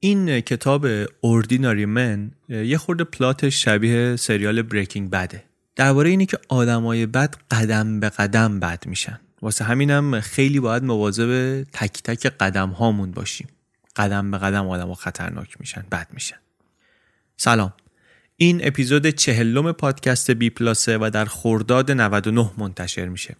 این کتاب اوردیناری من یه خورده پلاتش شبیه سریال بریکینگ بده درباره اینه که آدمای بد قدم به قدم بد میشن. واسه همینم خیلی باید مواظب تک تک قدم هامون باشیم. قدم به قدم آدم خطرناک میشن بد میشن. سلام. این اپیزود چهلم پادکست بی پلاسه و در خورداد 99 منتشر میشه.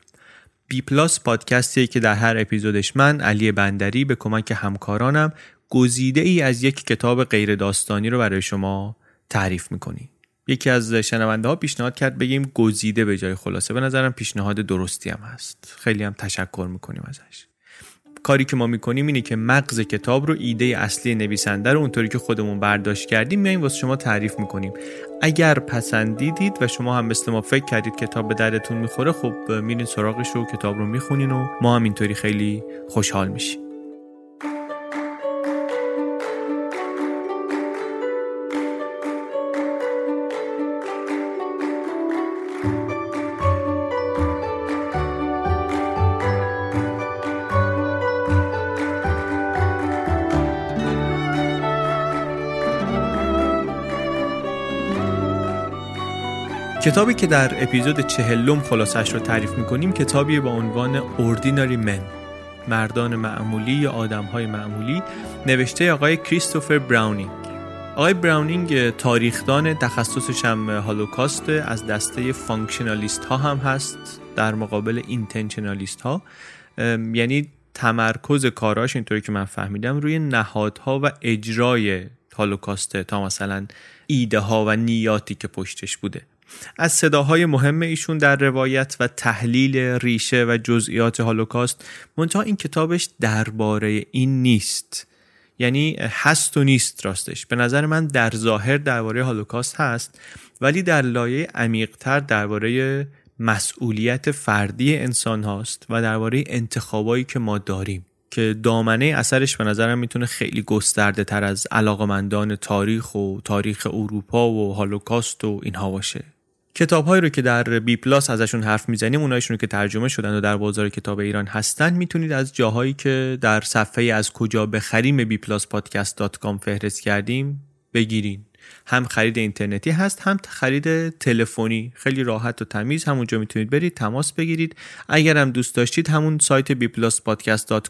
بی پلاس پادکستیه که در هر اپیزودش من علی بندری به کمک همکارانم گزیده ای از یک کتاب غیر داستانی رو برای شما تعریف می‌کنیم یکی از شنونده ها پیشنهاد کرد بگیم گزیده به جای خلاصه. به نظرم پیشنهاد درستی هم هست. خیلی هم تشکر می‌کنیم ازش. کاری که ما می‌کنیم اینه که مغز کتاب رو ایده اصلی نویسنده رو اونطوری که خودمون برداشت کردیم میایم واسه شما تعریف می‌کنیم. اگر پسندیدید و شما هم مثل ما فکر کردید کتاب به دردتون می‌خوره خب میرین سراغش و کتاب رو می‌خونین و ما هم اینطوری خیلی خوشحال میشیم. کتابی که در اپیزود چهلم خلاصش رو تعریف می‌کنیم کتابی با عنوان اوردیناری من مردان معمولی یا آدمهای معمولی نوشته آقای کریستوفر براونینگ آقای براونینگ تاریخدان تخصصش هم هالوکاست از دسته functionalist ها هم هست در مقابل intentionalist ها یعنی تمرکز کاراش اینطوری که من فهمیدم روی نهادها و اجرای هالوکاسته تا مثلا ایده ها و نیاتی که پشتش بوده. از صداهای مهم ایشون در روایت و تحلیل ریشه و جزئیات هولوکاست منتها این کتابش درباره این نیست. یعنی هست و نیست راستش. به نظر من در ظاهر درباره هولوکاست هست ولی در لایه عمیقتر درباره مسئولیت فردی انسان هاست و درباره انتخابایی که ما داریم. که دامنه اثرش به نظرم می‌تونه خیلی گسترده تر از علاقمندان تاریخ و تاریخ اروپا و هالوکاست و اینها باشه. کتابهایی رو که در BPlus ازشون حرف می‌زنیم اونایشون که ترجمه شدن و در بازار کتاب ایران هستن می‌تونید از جاهایی که در صفحه از کجا بخریم BPlus podcast dot com فهرست کردیم بگیرین. هم خرید اینترنتی هست هم خرید تلفنی. خیلی راحت و تمیز همونجا می‌تونید برید تماس بگیرید. اگر هم دوست داشتید همون سایت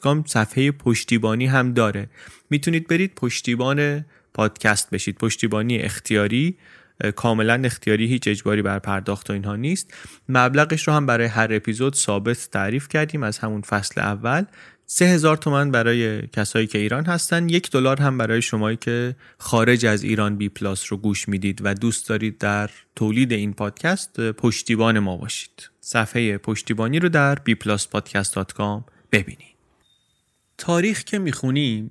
com صفحه پشتیبانی هم داره. می‌تونید برید پشتیبان پادکست بشید پشتیبانی اختیاری. کاملا اختیاری هیچ اجباری بر پرداخت و اینها نیست. مبلغش رو هم برای هر اپیزود ثابت تعریف کردیم از همون فصل اول. سه هزار تومن برای کسایی که ایران هستن. یک دلار هم برای شمایی که خارج از ایران BPlus رو گوش می‌دید و دوست دارید در تولید این پادکست پشتیبان ما باشید. صفحه پشتیبانی رو در bpluspodcast.com ببینید. تاریخ که می‌خونیم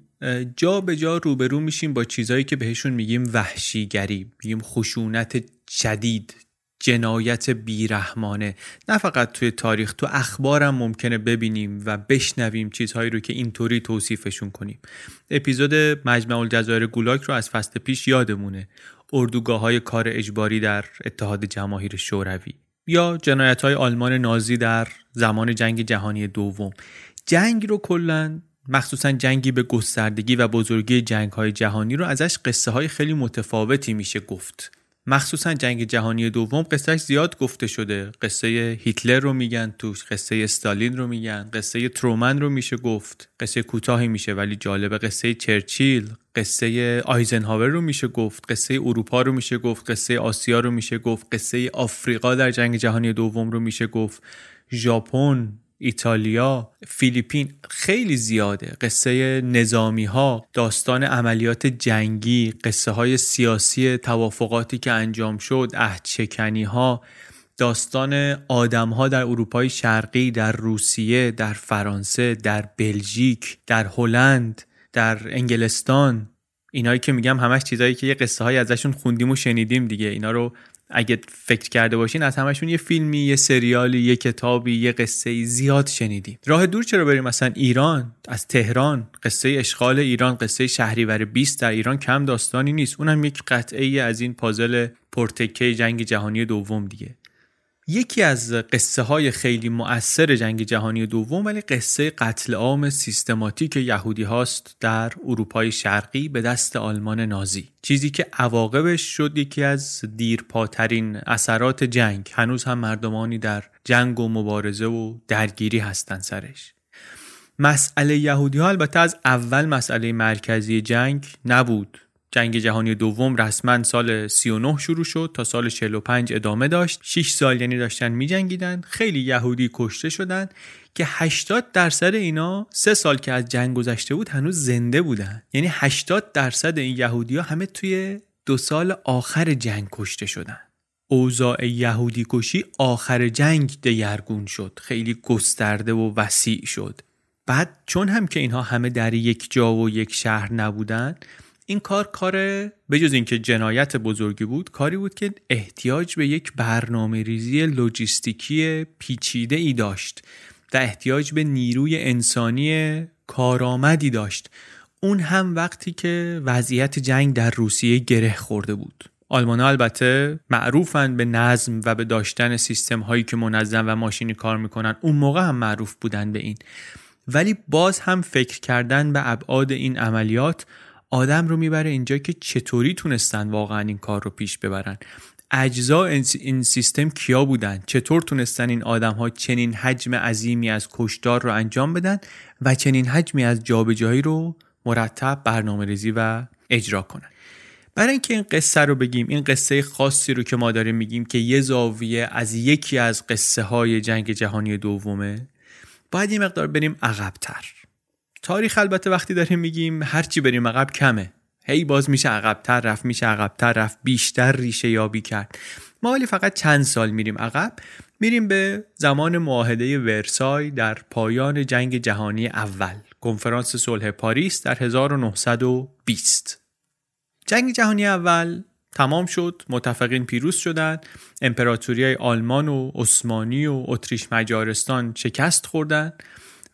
جا به جا روبرو میشیم با چیزهایی که بهشون میگیم وحشیگری میگیم خشونت شدید جنایت بیرحمانه. نه فقط توی تاریخ تو اخبارم ممکنه ببینیم و بشنویم چیزهایی رو که اینطوری توصیفشون کنیم. اپیزود مجمع الجزایر گولاک رو از فصل پیش یادمونه. اردوگاه های کار اجباری در اتحاد جماهیر شوروی. یا جنایت های آلمان نازی در زمان جنگ جهانی دوم. جنگ رو کلا مخصوصا جنگی به گستردگی و بزرگی جنگ های جهانی رو ازش قصه های خیلی متفاوتی میشه گفت. مخصوصا جنگ جهانی دوم قصهش زیاد گفته شده. قصه هیتلر رو میگن توش قصه استالین رو میگن قصه ترومن رو میشه گفت. قصه کوتاهی میشه ولی جالبه قصه چرچیل قصه آیزنهاور رو میشه گفت. قصه اروپا رو میشه گفت قصه آسیا رو میشه گفت قصه آفریقا در جنگ جهانی دوم رو میشه گفت. ژاپن ایتالیا فیلیپین خیلی زیاده. قصه نظامی ها داستان عملیات جنگی قصه های سیاسی توافقاتی که انجام شد عهدشکنی ها داستان آدم ها در اروپای شرقی در روسیه در فرانسه در بلژیک در هلند در انگلستان. اینایی که میگم همش چیزایی که یه قصه های ازشون خوندیم و شنیدیم دیگه. اینا رو اگه فکر کرده باشین از همشون یه فیلمی یه سریالی یه کتابی یه قصه زیاد شنیدیم. راه دور چرا بریم؟ مثلا ایران از تهران. قصه اشغال ایران قصه شهریور 20 در ایران کم داستانی نیست. اونم یک قطعه از این پازل پرتکه جنگ جهانی دوم دیگه. یکی از قصه های خیلی مؤثر جنگ جهانی دوم ولی قصه قتل عام سیستماتیک یهودی هاست در اروپای شرقی به دست آلمان نازی. چیزی که عواقبش شد یکی از دیرپاترین اثرات جنگ. هنوز هم مردمانی در جنگ و مبارزه و درگیری هستن سرش. مسئله یهودی ها البته از اول مسئله مرکزی جنگ نبود. جنگ جهانی دوم رسما سال 39 شروع شد تا سال 45 ادامه داشت. 6 سال یعنی داشتن میجنگیدن. خیلی یهودی کشته شدن که 80 درصد اینا سه سال که از جنگ گذشته بود هنوز زنده بودن. یعنی 80 درصد این یهودی ها همه توی دو سال آخر جنگ کشته شدن. اوضاع یهودی کشی آخر جنگ دگرگون شد. خیلی گسترده و وسیع شد. بعد چون هم که اینها همه در یک جا و یک شهر نبودن این کار کار به جز اینکه جنایت بزرگی بود کاری بود که احتیاج به یک برنامه ریزی لوجستیکی پیچیده ای داشت و احتیاج به نیروی انسانی کارآمدی داشت. اون هم وقتی که وضعیت جنگ در روسیه گره خورده بود. آلمان البته معروفند به نظم و به داشتن سیستم هایی که منظم و ماشینی کار می‌کنن. اون موقع هم معروف بودن به این. ولی باز هم فکر کردن به ابعاد این عملیات آدم رو می‌بره اینجا که چطوری تونستن واقعا این کار رو پیش ببرن. اجزا این سیستم کیا بودن؟ چطور تونستن این آدم ها چنین حجم عظیمی از کشدار رو انجام بدن و چنین حجمی از جابجایی رو مرتب برنامه ریزی و اجرا کنن؟ برای اینکه این قصه رو بگیم این قصه خاصی رو که ما داریم میگیم که یه زاویه از یکی از قصه های جنگ جهانی دومه باید یه مقدار بریم عقبتر. تاریخ البته وقتی داریم میگیم هرچی بریم عقب کمه. هی باز میشه عقبتر رفت میشه عقبتر رفت بیشتر ریشه یابی کرد. ما ولی فقط چند سال میریم عقب میریم به زمان معاهده ورسای در پایان جنگ جهانی اول کنفرانس صلح پاریس در 1920 جنگ جهانی اول تمام شد متفقین پیروز شدند امپراتوری آلمان و عثمانی و اتریش مجارستان شکست خوردند.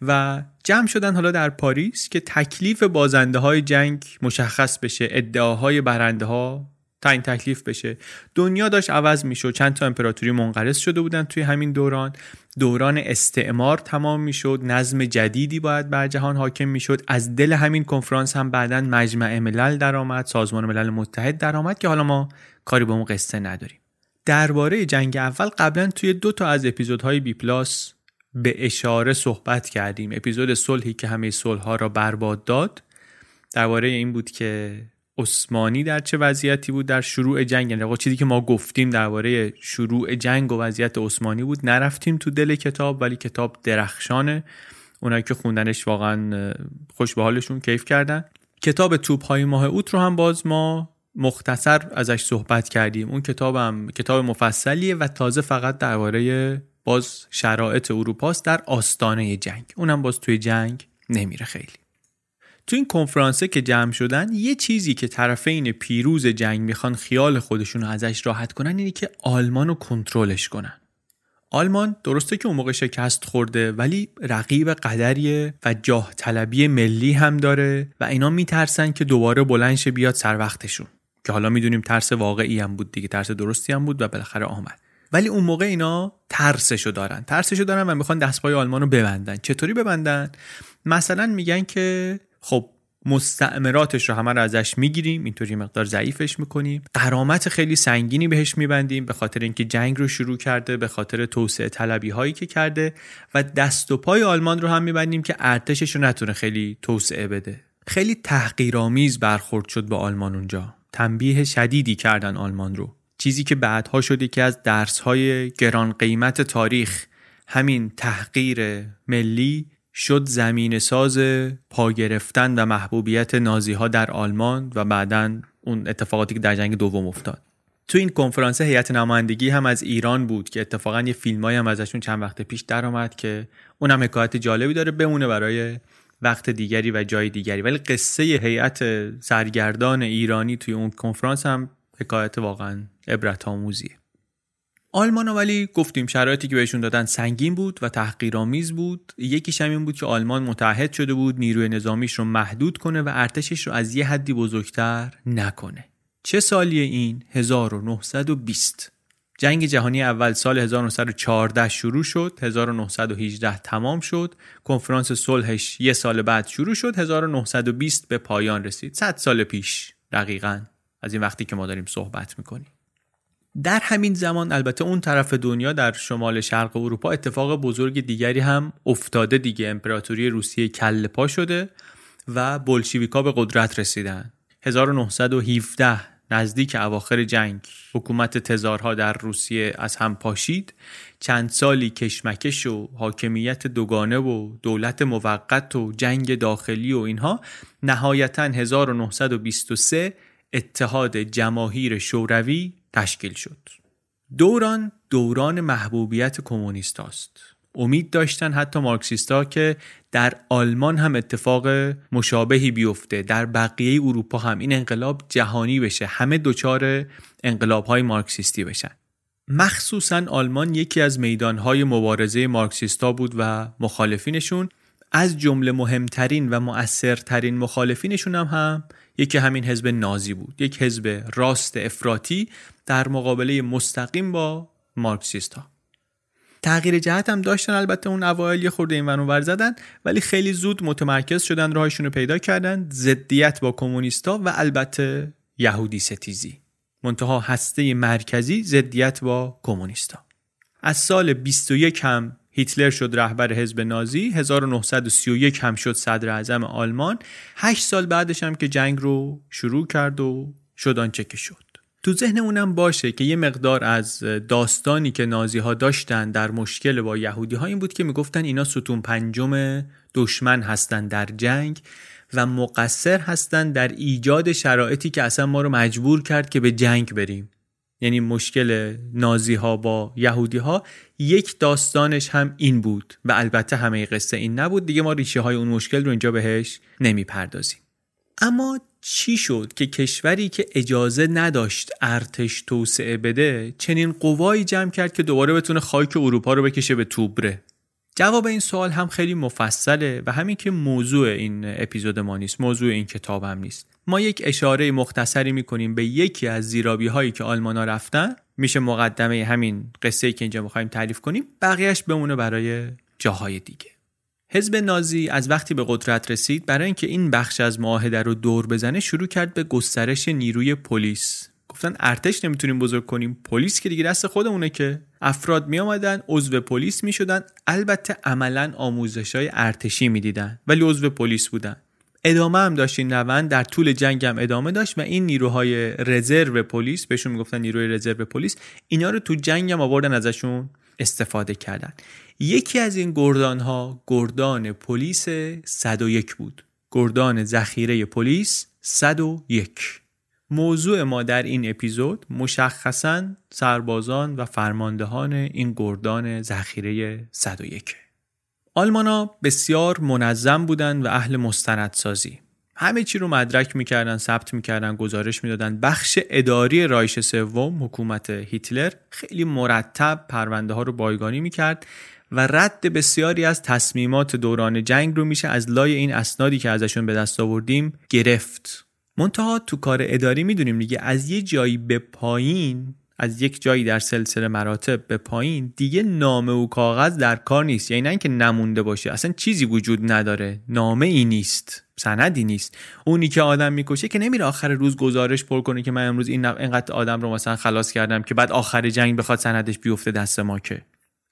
و جمع شدن حالا در پاریس که تکلیف بازنده های جنگ مشخص بشه ادعاهای برنده ها تعیین تکلیف بشه. دنیا داشت عوض می‌شد. چند تا امپراتوری منقرض شده بودن توی همین دوران. دوران استعمار تمام می‌شد. نظم جدیدی باید بر جهان حاکم می‌شد. از دل همین کنفرانس هم بعدا مجمع ملل درآمد سازمان ملل متحد درآمد که حالا ما کاری به اون قصه نداریم. درباره جنگ اول قبلا توی دو تا از اپیزودهای بی پلاس به اشاره صحبت کردیم. اپیزود صلحی که همه صلح ها را برباد داد درباره این بود که عثمانی در چه وضعیتی بود در شروع جنگ یعنی چیزی که ما گفتیم درباره شروع جنگ و وضعیت عثمانی بود. نرفتیم تو دل کتاب ولی کتاب درخشانه. اونایی که خوندنش واقعا خوش به حالشون کیف کردن. کتاب توپ های ماه اوت رو هم باز ما مختصر ازش صحبت کردیم. اون کتاب هم کتاب مفصلیه و تازه فقط درباره باز شرایط اروپاست در آستانه جنگ. اونم باز توی جنگ نمیره خیلی. تو این کنفرانسه که جمع شدن یه چیزی که طرفین پیروز جنگ می‌خوان خیال خودشون ازش راحت کنن اینه که آلمان رو کنترلش کنن. آلمان درسته که اون موقع شکست خورده ولی رقیب قدریه و جاه طلبی ملی هم داره و اینا میترسن که دوباره بلنش بیاد سر وقتشون. که حالا می‌دونیم ترس واقعی هم بود دیگه ترس درستی هم بود و بالاخره آمد. ولی اون موقع اینا ترسشو دارن. ترسشو دارن و می‌خوان دستپای آلمان رو ببندن. چطوری ببندن؟ مثلا میگن که خب مستعمراتش رو همه رو ازش می‌گیریم اینطوری مقدار ضعیفش می‌کنیم. قرامت خیلی سنگینی بهش میبندیم به خاطر اینکه جنگ رو شروع کرده به خاطر توسعه طلبی هایی که کرده و دست و پای آلمان رو هم میبندیم که ارتشش رو نتونه خیلی توسعه بده. خیلی تحقیرآمیز برخورد شد با آلمان اونجا. تنبیه شدیدی کردن آلمان رو. چیزی که بعدها شد که از درسهای گران قیمت تاریخ. همین تحقیر ملی شد زمین ساز پا گرفتن و محبوبیت نازی ها در آلمان و بعدا اون اتفاقاتی که در جنگ دوم افتاد. تو این کنفرانس هیئت نمایندگی هم از ایران بود که اتفاقا یه فیلمایی هم ازشون چند وقت پیش درآمد که اونم حکایت جالبی داره بمونه برای وقت دیگری و جای دیگری. ولی قصه هیئت سرگردان ایرانی توی اون کنفرانس هم حکایت واقعا عبرت آموزیه. آلمان ولی گفتیم شرایطی که بهشون دادن سنگین بود و تحقیرآمیز بود. یکیش هم این بود که آلمان متحد شده بود نیروی نظامیش رو محدود کنه و ارتشش رو از یه حدی بزرگتر نکنه. چه سالیه این؟ 1920 جنگ جهانی اول سال 1914 شروع شد 1918 تمام شد کنفرانس صلحش یه سال بعد شروع شد 1920 به پایان رسید. 100 سال پیش دقیقا. از این وقتی که ما داریم صحبت می‌کنیم. در همین زمان البته اون طرف دنیا در شمال شرق اروپا اتفاق بزرگ دیگری هم افتاده دیگه. امپراتوری روسیه کل پا شده و بلشویکا به قدرت رسیدن. 1917 نزدیک اواخر جنگ حکومت تزارها در روسیه از هم پاشید. چند سالی کشمکش و حاکمیت دوگانه و دولت موقت و جنگ داخلی و اینها نهایتا 1923 اتحاد جماهیر شوروی تشکیل شد. دوران دوران محبوبیت کمونیست است. امید داشتن حتی مارکسیستا که در آلمان هم اتفاق مشابهی بیفته. در بقیه اروپا هم این انقلاب جهانی بشه. همه دچار انقلاب های مارکسیستی بشن. مخصوصا آلمان یکی از میدانهای مبارزه مارکسیستا بود و مخالفینشون. از جمله مهمترین و مؤثرترین مخالفینشون هم, هم یکی همین حزب نازی بود. یک حزب راست افراطی در مقابله مستقیم با مارکسیست ها. تغییر جهت هم داشتن. البته اون اوایل یه خورده این ور زدن ولی خیلی زود متمرکز شدن راهشون رو پیدا کردن. ضدیت با کمونیستا و البته یهودی ستیزی. منتها هسته مرکزی ضدیت با کمونیستا. از سال 21 هم هیتلر شد رهبر حزب نازی 1931 هم شد صدر اعظم آلمان. 8 سال بعدش هم که جنگ رو شروع کرد و شد آنچه که شد. تو ذهن اونم باشه که یه مقدار از داستانی که نازی ها داشتن در مشکل با یهودی ها این بود که می‌گفتن اینا ستون پنجم دشمن هستن در جنگ و مقصر هستن در ایجاد شرایطی که اصلا ما رو مجبور کرد که به جنگ بریم. یعنی مشکل نازی ها با یهودی ها یک داستانش هم این بود و البته همه قصه این نبود. دیگه ما ریشه های اون مشکل رو اینجا بهش نمی‌پردازیم. اما چی شد که کشوری که اجازه نداشت ارتش توسعه بده چنین قوایی جمع کرد که دوباره بتونه خاک اروپا رو بکشه به توبره؟ جواب این سوال هم خیلی مفصله و همین که موضوع این اپیزود ما نیست موضوع این کتاب هم نیست. ما یک اشاره مختصری می‌کنیم به یکی از زیرابی هایی که آلمانا رفتن. میشه مقدمه همین قصه که اینجا می‌خوایم تعریف کنیم. بقیهش بمونه برای جاهای دیگه. حزب نازی از وقتی به قدرت رسید برای اینکه این بخش از معاهده رو دور بزنه شروع کرد به گسترش نیروی پلیس. گفتن ارتش نمی‌تونیم بزرگ کنیم. پلیس که دیگه دست خودمونه که. افراد می آمدن عضو پلیس می شدن البته عملا آموزش های ارتشی می‌دیدن ولی عضو پلیس بودن. ادامه هم داشت این روند. در طول جنگ هم ادامه داشت و این نیروهای رزرو پلیس بهشون می‌گفتن نیروی رزرو پلیس اینا رو تو جنگ هم آوردن ازشون استفاده کردن. یکی از این گردان ها گردان پلیس 101 بود. گردان ذخیره پلیس 101 موضوع ما در این اپیزود مشخصا سربازان و فرماندهان این گردان ذخیره 101 آلمانا بسیار منظم بودند و اهل مستندسازی. همه چی رو مدرک می‌کردن ثبت می‌کردن گزارش می‌دادن. بخش اداری رایش سوم حکومت هیتلر خیلی مرتب پرونده ها رو بایگانی می‌کرد و رد بسیاری از تصمیمات دوران جنگ رو میشه از لای این اسنادی که ازشون به دست آوردیم گرفت. منتها تو کار اداری می‌دونیم دیگه. از یه جایی به پایین از یک جایی در سلسله مراتب به پایین دیگه نامه و کاغذ در کار نیست. یعنی نه اینکه نمونده باشه. اصلا چیزی وجود نداره. نامه ای نیست. سندی نیست. اونی که آدم می‌کشه که نمیره آخر روز گزارش پر کنه که من امروز این اینقدر آدم رو مثلا خلاص کردم که بعد آخر جنگ بخواد سندش بیفته دست ما که.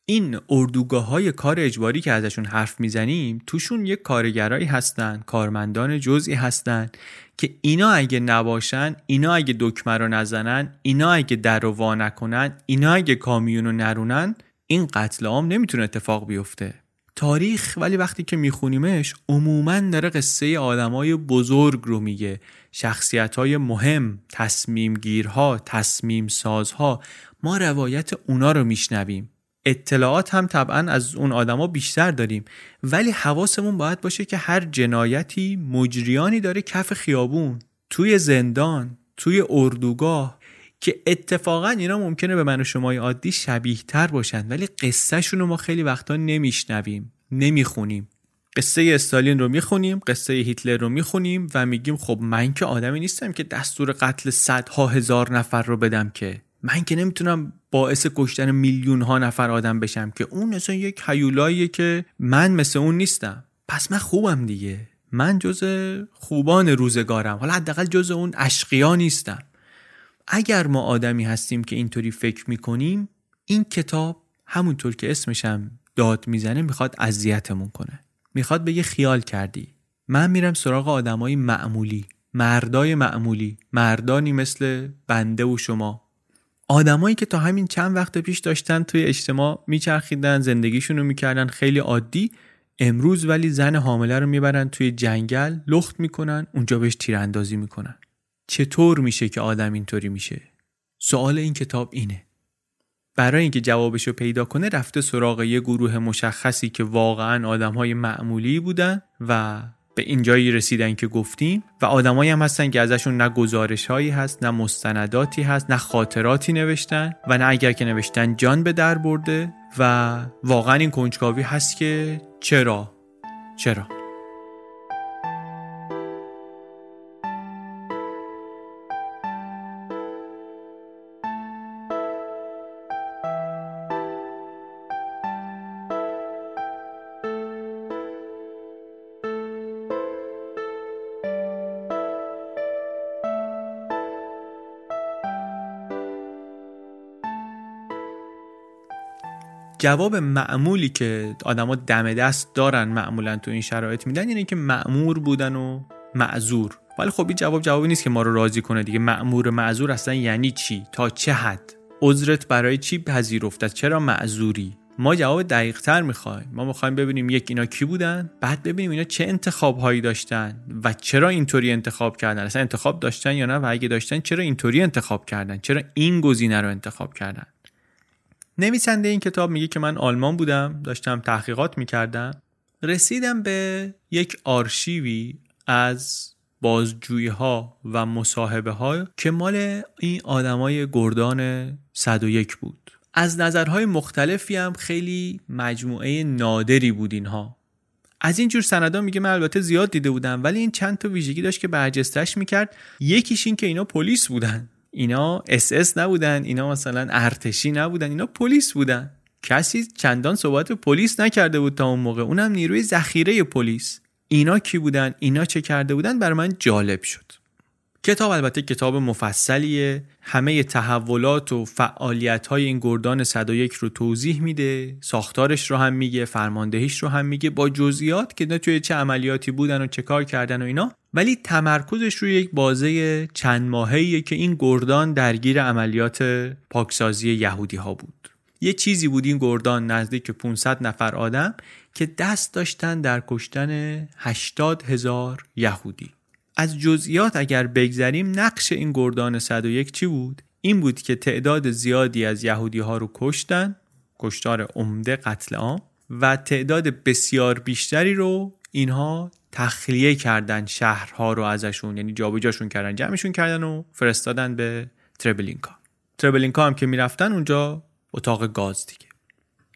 این اردوگاه های کار اجباری که ازشون حرف می‌زنیم توشون یک کارگرایی هستن کارمندان جزئی هستن که اینا اگه نباشن اینا اگه دکمه رو نزنن اینا اگه در رو وا نکنن اینا اگه کامیون رو نرونن این قتل عام نمی‌تونه اتفاق بیفته. تاریخ ولی وقتی که میخونیمش عموما داره قصه آدمای بزرگ رو میگه. شخصیت های مهم تصمیم گیرها تصمیم سازها ما روایت اونا رو میشنویم. اطلاعات هم طبعا از اون آدما بیشتر داریم. ولی حواسمون باید باشه که هر جنایتی مجریانی داره کف خیابون توی زندان توی اردوگاه که اتفاقا اینا ممکنه به من و شمای عادی شبیه تر باشن. ولی قصه رو ما خیلی وقتا نمیشنویم نمی‌خونیم. قصه استالین رو می‌خونیم قصه هیتلر رو می‌خونیم و میگیم خب من که آدمی نیستم که دستور قتل صدها هزار نفر رو بدم که. من که نمی‌تونم باعث کشتن میلیون ها نفر آدم بشم که اون مثلا یک حیولاییه که من مثل اون نیستم. پس من خوبم دیگه. من جز خوبان روزگارم. حالا حداقل جز اون اشقیا نیستم. اگر ما آدمی هستیم که اینطوری فکر می‌کنیم این کتاب همونطور که اسمشم داد می‌زنه می‌خواد اذیتمون کنه. می‌خواد بگه خیال کردی. من میرم سراغ آدمای معمولی. مردای معمولی. مردانی مثل بنده و شما. آدمایی که تا همین چند وقت پیش داشتن توی اجتماع میچرخیدن زندگیشون رو می‌کردن خیلی عادی امروز ولی زن حامله رو می‌برن توی جنگل لخت می‌کنن اونجا بهش تیراندازی می‌کنن. چطور میشه که آدم اینطوری میشه؟ سوال این کتاب اینه. برای اینکه جوابش رو پیدا کنه رفته سراغ یه گروه مشخصی که واقعا آدم های معمولی بودن و به اینجایی رسیدن که گفتیم و آدمایی هم هستن که ازشون نه گزارش هایی هست نه مستنداتی هست نه خاطراتی نوشتن و نه اگر که نوشتن جان به در برده و واقعا این کنجکاوی هست که چرا؟ چرا؟ جواب معمولی که آدما دم دست دارن معمولا تو این شرایط میدن یعنی که معمور بودن و معذور. ولی خب این جواب جوابی نیست که ما رو راضی کنه دیگه. معمور معذور اصلا یعنی چی؟ تا چه حد؟ عذرت برای چی پذیرفت چرا معذوری؟ ما جواب دقیق تر می‌خوایم. ما می‌خوایم ببینیم یک اینا کی بودن بعد ببینیم اینا چه انتخاب هایی داشتن و چرا اینطوری انتخاب کردن. اصلا انتخاب داشتن یا نه؟ و اگه داشتن چرا اینطوری انتخاب کردن؟ چرا این گزینه رو انتخاب کردن؟ نویسنده این کتاب میگه که من آلمان بودم داشتم تحقیقات می‌کردم. رسیدم به یک آرشیوی از بازجویی ها و مصاحبه ها که مال این آدمای گردان 101 بود. از نظرهای مختلفی هم خیلی مجموعه نادری بود اینها. از این جور سندا میگه من البته زیاد دیده بودم ولی این چند تا ویژگی داشت که برجستش می‌کرد. یکیش این که اینا پلیس بودن. اینا اس اس نبودن اینا مثلا ارتشی نبودن اینا پلیس بودن. کسی چندان صحبت پلیس نکرده بود تا اون موقع. اونم نیروی ذخیره پلیس. اینا کی بودن؟ اینا چه کرده بودن؟ بر من جالب شد. کتاب البته کتاب مفصلیه. همه تحولات و فعالیت های این گردان 101 رو توضیح میده. ساختارش رو هم میگه فرماندهیش رو هم میگه. با جزئیات که توی چه عملیاتی بودن و چه کار کردن و اینا. ولی تمرکزش روی یک بازه چند ماههیه که این گردان درگیر عملیات پاکسازی یهودی ها بود. یه چیزی بود این گردان نزدیک 500 نفر آدم که دست داشتن در کشتن 80 هزار یهودی. از جزئیات اگر بگذریم نقش این گردان 101 چی بود؟ این بود که تعداد زیادی از یهودی ها رو کشتن کشتار عمده قتل عام و تعداد بسیار بیشتری رو اینها تخلیه کردن شهرها رو ازشون یعنی جابجاشون کردن جمعشون کردن و فرستادن به تربلینکا. تربلینکا هم که می‌رفتن اونجا اتاق گاز دیگه.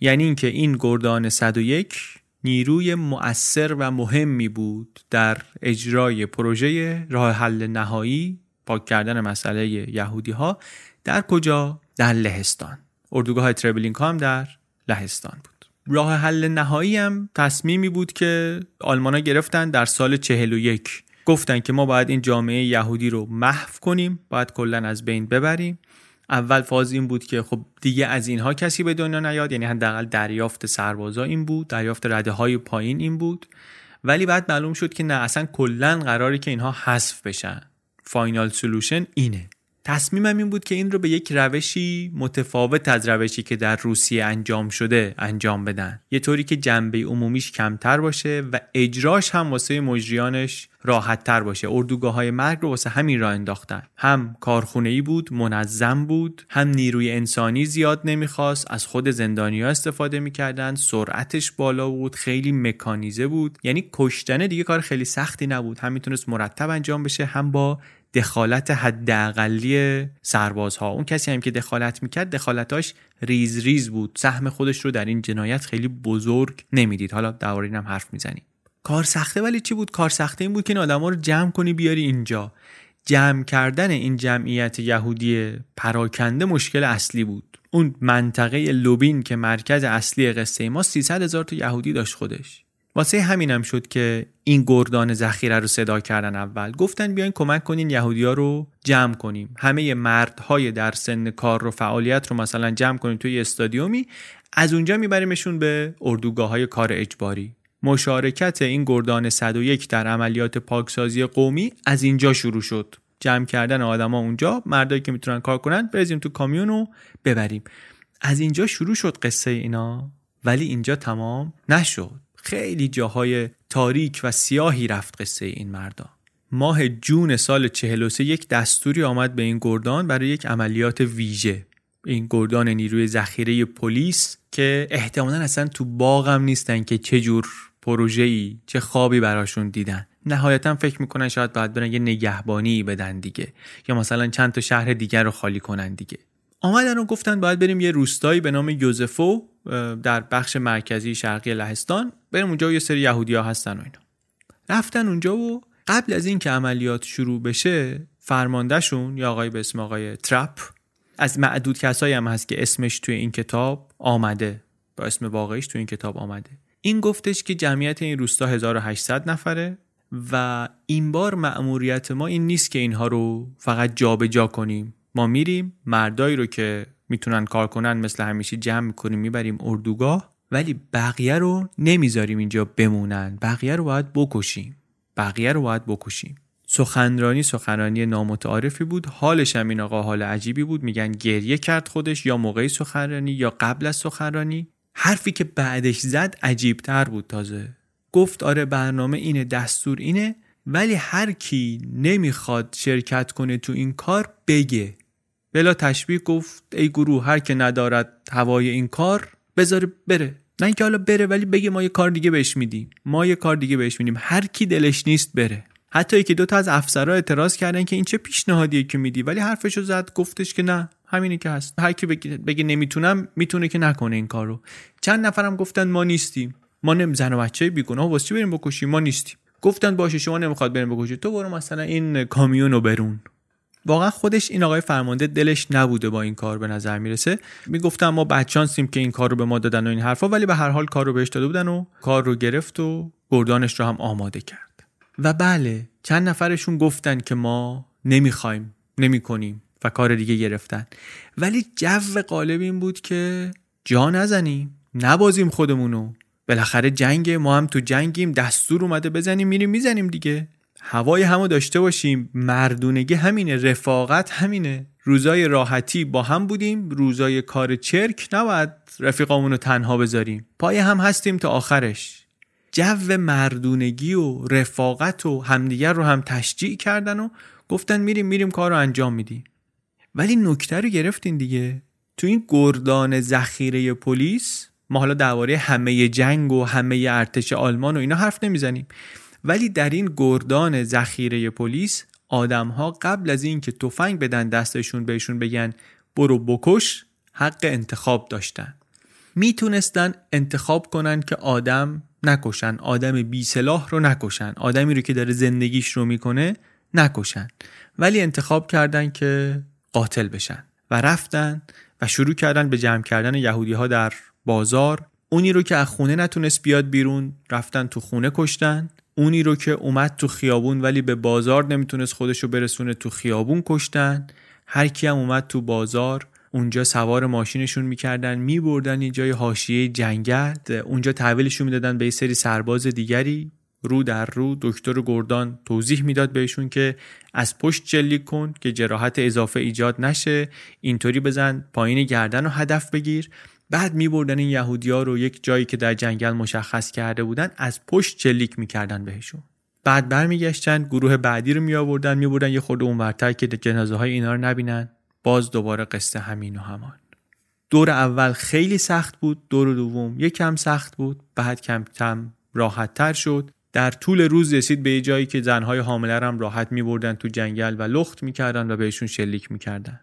یعنی اینکه این گردان 101 نیروی مؤثر و مهمی بود در اجرای پروژه راه حل نهایی پاک کردن مسئله یهودی ها در کجا؟ در لهستان. اردوگاه تربلینکا هم در لهستان بود. راه حل نهایی هم تصمیمی بود که آلمانا گرفتن در سال 41 گفتن که ما باید این جامعه یهودی رو محو کنیم باید کلا از بین ببریم. اول فاز این بود که خب دیگه از اینها کسی به دنیا نیاد یعنی حداقل دریافت سربازا این بود دریافت رده های پایین این بود. ولی بعد معلوم شد که نه اصلا کلا قراری که اینها حذف بشن. فاینال سولوشن اینه. تصمیمم این بود که این رو به یک روشی متفاوت از روشی که در روسیه انجام شده انجام بدن. یه طوری که جنبه عمومیش کمتر باشه و اجراش هم واسه مجریانش راحت تر باشه. اردوگاه های مرگ رو واسه همین را انداختن. هم کارخونه ای بود منظم بود هم نیروی انسانی زیاد نمی‌خواست از خود زندانی ها استفاده می‌کردن سرعتش بالا بود خیلی مکانیزه بود. یعنی کشتن دیگه کار خیلی سختی نبود. هم می‌تونست مرتب انجام بشه هم با دخالت حداقلی سربازها. اون کسی هم که دخالت می‌کرد دخالتاش ریز ریز بود. سهم خودش رو در این جنایت خیلی بزرگ نمی‌دید. حالا درباره اینم حرف می‌زنیم. کار سخته ولی چی بود؟ کار سخته این بود که این آدما رو جمع کنی بیاری اینجا. جمع کردن این جمعیت یهودی پراکنده مشکل اصلی بود. اون منطقه لوبین که مرکز اصلی قصه ما 300 هزار تا یهودی داشت خودش. واسه همینم شد که این گردان ذخیره رو صدا کردن اول. گفتن بیاین کمک کنین یهودیا رو جمع کنیم. همه مردهای در سن کار رو فعالیت رو مثلا جمع کنیم توی استادیومی. از اونجا میبریمشون به اردوگاه های کار اجباری. مشارکت این گردان 101 در عملیات پاکسازی قومی از اینجا شروع شد. جمع کردن آدما اونجا مردایی که می‌تونن کار کنن بریزیم تو کامیون رو ببریم. از اینجا شروع شد قصه اینا ولی اینجا تمام نشد. خیلی جاهای تاریک و سیاهی رفت قصه این مردا. ماه جون سال 43 یک دستوری آمد به این گردان برای یک عملیات ویژه. این گردان نیروی ذخیره پلیس که احتمالا اصلا تو باغم نیستن که چه جور پروژه ای چه خوابی براشون دیدن. نهایتا فکر می‌کنن شاید باید برن یه نگهبانی بدن دیگه. یا مثلا چند تا شهر دیگر رو خالی کنن دیگه. آمدن و گفتن باید بریم یه روستایی به نام یوزفو در بخش مرکزی شرقی لهستان. بریم اونجا و یه سری یهودی ها هستن و اینا. رفتن اونجا و قبل از اینکه عملیات شروع بشه فرماندهشون یا آقای به اسم آقای ترپ از معدود کسایی هم هست که اسمش توی این کتاب آمده. با اسم واقعیش توی این کتاب آمده. این گفتش که جمعیت این روستا 1800 نفره و این بار مأموریت ما این نیست که اینها رو فقط جابجا جا کنیم. ما میریم مردایی رو که می‌تونن کار کنن مثل همیشه جمع می‌کنیم می‌بریم اردوگاه. ولی بقیه رو نمی‌ذاریم اینجا بمونن. بقیه رو باید بکشیم. بقیه رو باید بکشیم. سخنرانی سخنرانی نامتعارفی بود. حالش هم این آقا حال عجیبی بود. میگن گریه کرد خودش یا موقعی سخنرانی یا قبل از سخنرانی. حرفی که بعدش زد عجیب تر بود تازه. گفت آره برنامه اینه دستور اینه ولی هر کی نمی‌خواد شرکت کنه تو این کار بگه. بلا تشبیه گفت ای گروه هر که ندارد هوای این کار بذاره بره. نه اینکه حالا بره ولی بگه ما یه کار دیگه بهش میدیم. ما یه کار دیگه بهش میدیم. هر کی دلش نیست بره. حتی یکی دو تا از افسرها اعتراض کردن که این چه پیشنهادیه که میدی؟ ولی حرفشو زد گفتش که نه همینی که هست. هر کی بگه, بگه نمی‌تونم می‌تونه که نکنه این کارو. چند نفرم گفتن ما نیستیم. ما نم زن و بچه بیگناه. واسه بریم بکشیم؟ ما نیستیم. گفتن باشه شما نمی‌خواد بریم بکشید. تو برو مثلا این کامیونو برون. واقعا خودش این آقای فرمانده دلش نبوده با این کار به نظر می‌رسه. می‌گفتم ما بچانسیم که این کار رو به ما دادن و این حرفا ولی به هر حال کار رو بهش داده بودن و کار رو گرفت و گردانش رو هم آماده کرد. و بله چند نفرشون گفتن که ما نمی‌خوایم نمی‌کنیم و کار دیگه گرفتن. ولی جو قالب این بود که جا نزنیم نبازیم خودمونو. بالاخره جنگ ما هم تو جنگیم دستور اومده بزنیم میریم می‌زنیم دیگه. هوای همو داشته باشیم مردونگی همینه رفاقت همینه. روزای راحتی با هم بودیم روزای کار چرک نباید رفیقامونو تنها بذاریم. پای هم هستیم تا آخرش. جو مردونگی و رفاقت و همدیگر رو هم تشجیع کردن و گفتن میریم میریم کار رو انجام میدیم. ولی نکته رو گرفتین دیگه. تو این گردان ذخیره پلیس ما حالا درباره همه جنگ و همه ارتش آلمان و اینا حرف نمی‌زنیم. ولی در این گردان ذخیره پلیس آدم ها قبل از اینکه تفنگ بدن دستشون بهشون بگن برو بکش حق انتخاب داشتن. می‌تونستن انتخاب کنن که آدم نکشن آدم بی سلاح رو نکشن آدمی رو که داره زندگیش رو می‌کنه نکشن. ولی انتخاب کردن که قاتل بشن و رفتن و شروع کردن به جمع کردن یهودی ها در بازار. اونی رو که از خونه نتونست بیاد بیرون رفتن تو خونه کشتن. اونی رو که اومد تو خیابون ولی به بازار نمی‌تونست خودشو برسونه تو خیابون کشتن. هر کی هم اومد تو بازار اونجا سوار ماشینشون می‌کردن میبردن یه جای حاشیه جنگل اونجا تحویلشون می‌دادن به یه سری سرباز دیگری. رو در رو دکتر گردان توضیح می‌داد بهشون که از پشت جلیک کن که جراحت اضافه ایجاد نشه. اینطوری بزن پایین گردن رو هدف بگیر. بعد میبردن این یهودی ها رو یک جایی که در جنگل مشخص کرده بودن از پشت چلیک می‌کردن بهشون. بعد برمیگشتن گروه بعدی رو می آوردن می یه خورده اونورتر که جنازه های اینا رو نبینن. باز دوباره قصه همین و همان. دور اول خیلی سخت بود دور دوم یک کم سخت بود بعد کم کم راحت تر شد. در طول روز رسید به یه جایی که زنهای حامله هم راحت می بردن تو جنگل و لخت می‌کردن و بهشون شلیک می‌کردن.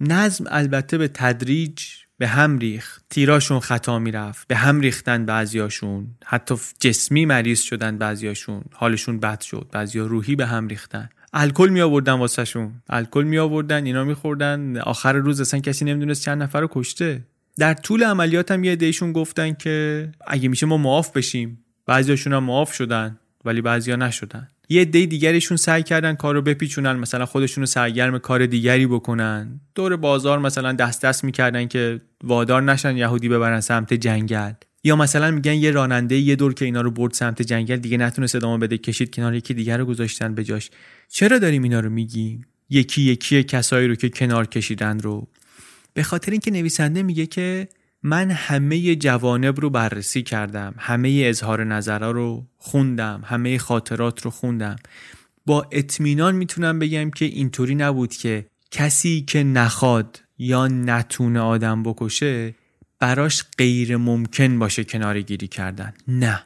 نظم البته به تدریج به هم ریخت. تیراشون خطا می‌رفت. به هم ریختن بعضیاشون. حتی جسمی مریض شدن بعضیاشون. حالشون بد شد. بعضیا روحی به هم ریختن. الکل می آوردن واسهشون. الکل می آوردن اینا میخوردن. آخر روز اصلا کسی نمی‌دونست چند نفر رو کشته. در طول عملیات هم یه دیشون گفتن که اگه میشه ما معاف بشیم. بعضیاشون هم معاف شدن ولی بعضیا نشدن. یه دی دیگریشون سعی کردن کار رو بپیچونن مثلا خودشون رو سرگرم کار دیگری بکنن. دور بازار مثلا دست دست می‌کردن که وادار نشن یهودی ببرن سمت جنگل. یا مثلا میگن یه راننده یه دور که اینا رو برد سمت جنگل دیگه نتونست ادامه بده کشید کنار یکی دیگر رو گذاشتن به جاش. چرا داریم اینا رو میگیم؟ یکی یکی کسایی رو که کنار کشیدن رو. به خاطر اینکه نویسنده میگه که من همه جوانب رو بررسی کردم همه اظهار نظرها رو خوندم همه خاطرات رو خوندم. با اطمینان می‌تونم بگم که اینطوری نبود که کسی که نخواد یا نتونه آدم بکشه براش غیر ممکن باشه کنار گیری کردن. نه.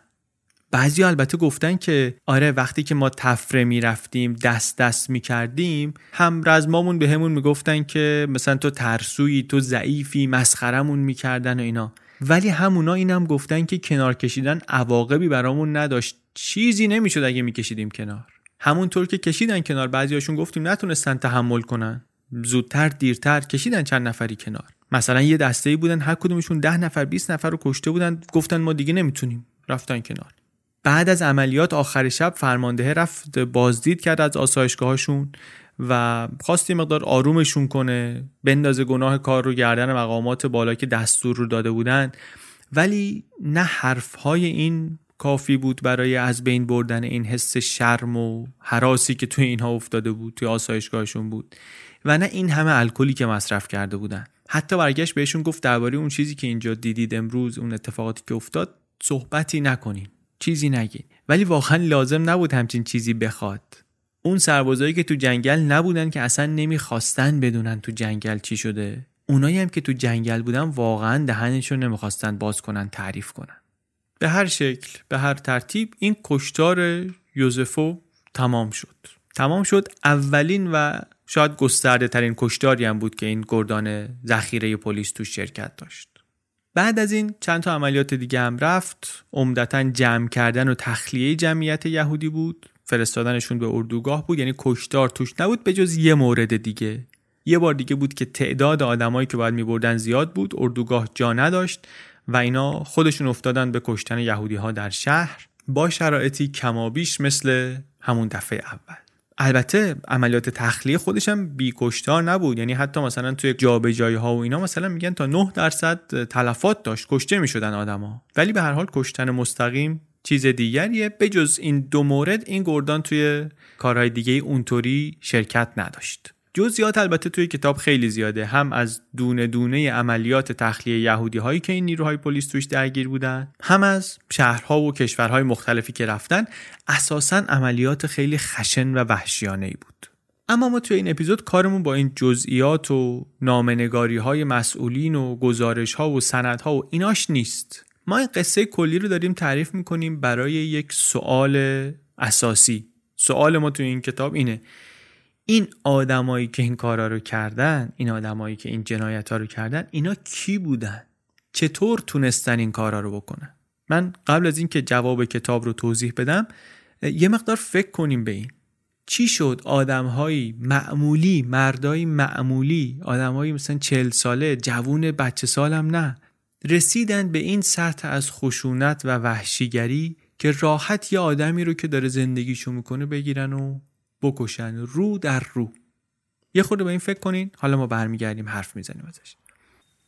بعضی البته گفتن که آره وقتی که ما تفره می‌رفتیم دست دست می‌کردیم هم رزمامون به همون می‌گفتن که مثلا تو ترسویی تو ضعیفی مسخرمون می‌کردن و اینا. ولی همونا اینم گفتن که کنار کشیدن عواقبی برامون نداشت. چیزی نمی‌شد اگه میکشیدیم کنار. همونطور که کشیدن کنار بعضیاشون گفتیم نتونستن تحمل کنن. زودتر دیرتر کشیدن چند نفری کنار. مثلا یه دسته ای بودن هر کدومشون ده نفر 20 نفر رو کشته بودن. گفتن ما دیگه نمی‌تونیم رفتن کنار. بعد از عملیات آخر شب فرمانده رفت بازدید کرد از آسایشگاهشون و خواست مقدار آرومشون کنه بندازه گناه کار رو گردن مقامات بالا که دستور رو داده بودن. ولی نه حرفهای این کافی بود برای از بین بردن این حس شرم و حراسی که توی اینها افتاده بود توی آسایشگاهشون بود. و نه این همه الکلی که مصرف کرده بودن. حتی برگشت بهشون گفت درباره اون چیزی که اینجا دیدید امروز اون اتفاقاتی که افتاد صحبتی نکنین. چیزی نگین. ولی واقعا لازم نبود همچین چیزی بخواد. اون سربازایی که تو جنگل نبودن که اصلا نمی‌خواستن بدونن تو جنگل چی شده. اونایی هم که تو جنگل بودن واقعا دهنشون نمی‌خواستن باز کنن تعریف کنن. به هر شکل به هر ترتیب این کشتار یوزفو تمام شد. تمام شد اولین و شاید گسترده ترین کشتاری هم بود که این گردان ذخیره پلیس تو شرکت داشت. بعد از این چند تا عملیات دیگه هم رفت. عمدتا جمع کردن و تخلیه جمعیت یهودی بود. فرستادنشون به اردوگاه بود. یعنی کشتار توش نبود به جز یه مورد دیگه. یه بار دیگه بود که تعداد آدمایی که باید میبردن زیاد بود. اردوگاه جا نداشت و اینا خودشون افتادن به کشتن یهودی ها در شهر. با شرایطی کمابیش مثل همون دفعه اول. البته عملیات تخلیه خودش هم بیکشتار نبود. یعنی حتی مثلا توی جابجایی ها و اینا مثلا میگن تا 9 درصد تلفات داشت کشته می‌شدن آدما ولی به هر حال کشتن مستقیم چیز دیگریه. بجز این دو مورد این گردان توی کارهای دیگه اونطوری شرکت نداشت. جزئیات البته توی کتاب خیلی زیاده. هم از دونه دونه عملیات تخلیه یهودی هایی که این نیروهای پلیس توش درگیر بودن هم از شهرها و کشورهای مختلفی که رفتن اساسا عملیات خیلی خشن و وحشیانه ای بود. اما ما توی این اپیزود کارمون با این جزئیات و نامنگاری های مسئولین و گزارش ها و سند ها و ایناش نیست. ما این قصه کلی رو داریم تعریف می‌کنیم برای یک سوال اساسی. سوال ما توی این کتاب اینه. این آدمایی که این کارا رو کردن این آدمایی که این جنایت ها رو کردن اینا کی بودن؟ چطور تونستن این کارا رو بکنن؟ من قبل از اینکه جواب کتاب رو توضیح بدم یه مقدار فکر کنیم به این. چی شد؟ آدمهایی معمولی مردای معمولی آدمهایی مثلا چل ساله جوون بچه سالم نه رسیدن به این سطح از خشونت و وحشیگری که راحت یه آدمی رو که داره زندگیشو می‌کنه بگیرن و بکشن. رو در رو. یه خورده به این فکر کنین. حالا ما برمیگردیم حرف می‌زنیم ازش.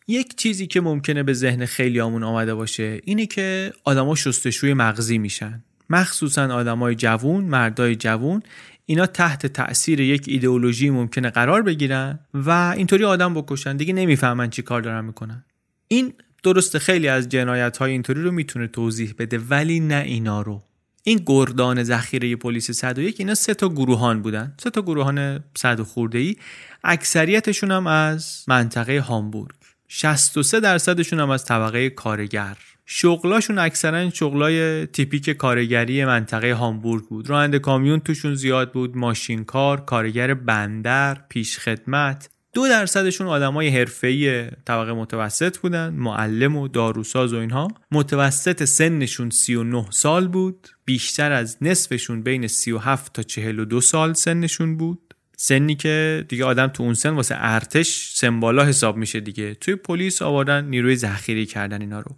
یک چیزی که ممکنه به ذهن خیلی آمون آمده باشه اینه که آدما شستشوی مغزی میشن. مخصوصا آدمای جوون مردای جوون. اینا تحت تاثیر یک ایدئولوژی ممکنه قرار بگیرن و اینطوری آدم بکشن. دیگه نمی‌فهمن چی کار دارن می‌کنن. این درسته خیلی از جنایت های اینطوری رو می‌تونه توضیح بده ولی نه اینا رو. این گردان ذخیره پلیس 101 اینا سه تا گروهان بودن. سه تا گروهان صد خورده ای اکثریتشون هم از منطقه هامبورگ. 63 درصدشون هم از طبقه کارگر. شغلاشون اکثرا شغلای تیپیک کارگری منطقه هامبورگ بود. راننده کامیون توشون زیاد بود. ماشینکار کارگر بندر پیشخدمت. دو درصدشون آدمای حرفه‌ای طبقه متوسط بودن معلم و داروساز و اینها. متوسط سنشون 39 سال بود. بیشتر از نصفشون بین 37 تا 42 سال سنشون بود. سنی که دیگه آدم تو اون سن واسه ارتش سمبالا حساب میشه دیگه. توی پلیس آوردن نیروی ذخیره کردن اینا رو.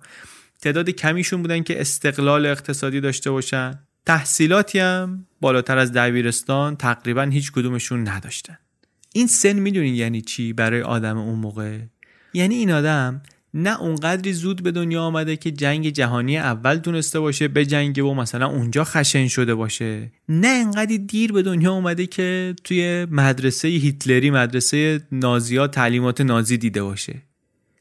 تعداد کمیشون بودن که استقلال اقتصادی داشته باشن. تحصیلاتی هم بالاتر از دبیرستان تقریبا هیچ کدومشون نداشتن. این سن می‌دونین یعنی چی برای آدم اون موقع؟ یعنی این آدم نه اونقدری زود به دنیا آمده که جنگ جهانی اول دونسته باشه به جنگ و مثلا اونجا خشن شده باشه. نه انقدری دیر به دنیا اومده که توی مدرسه هیتلری مدرسه نازیا تعلیمات نازی دیده باشه.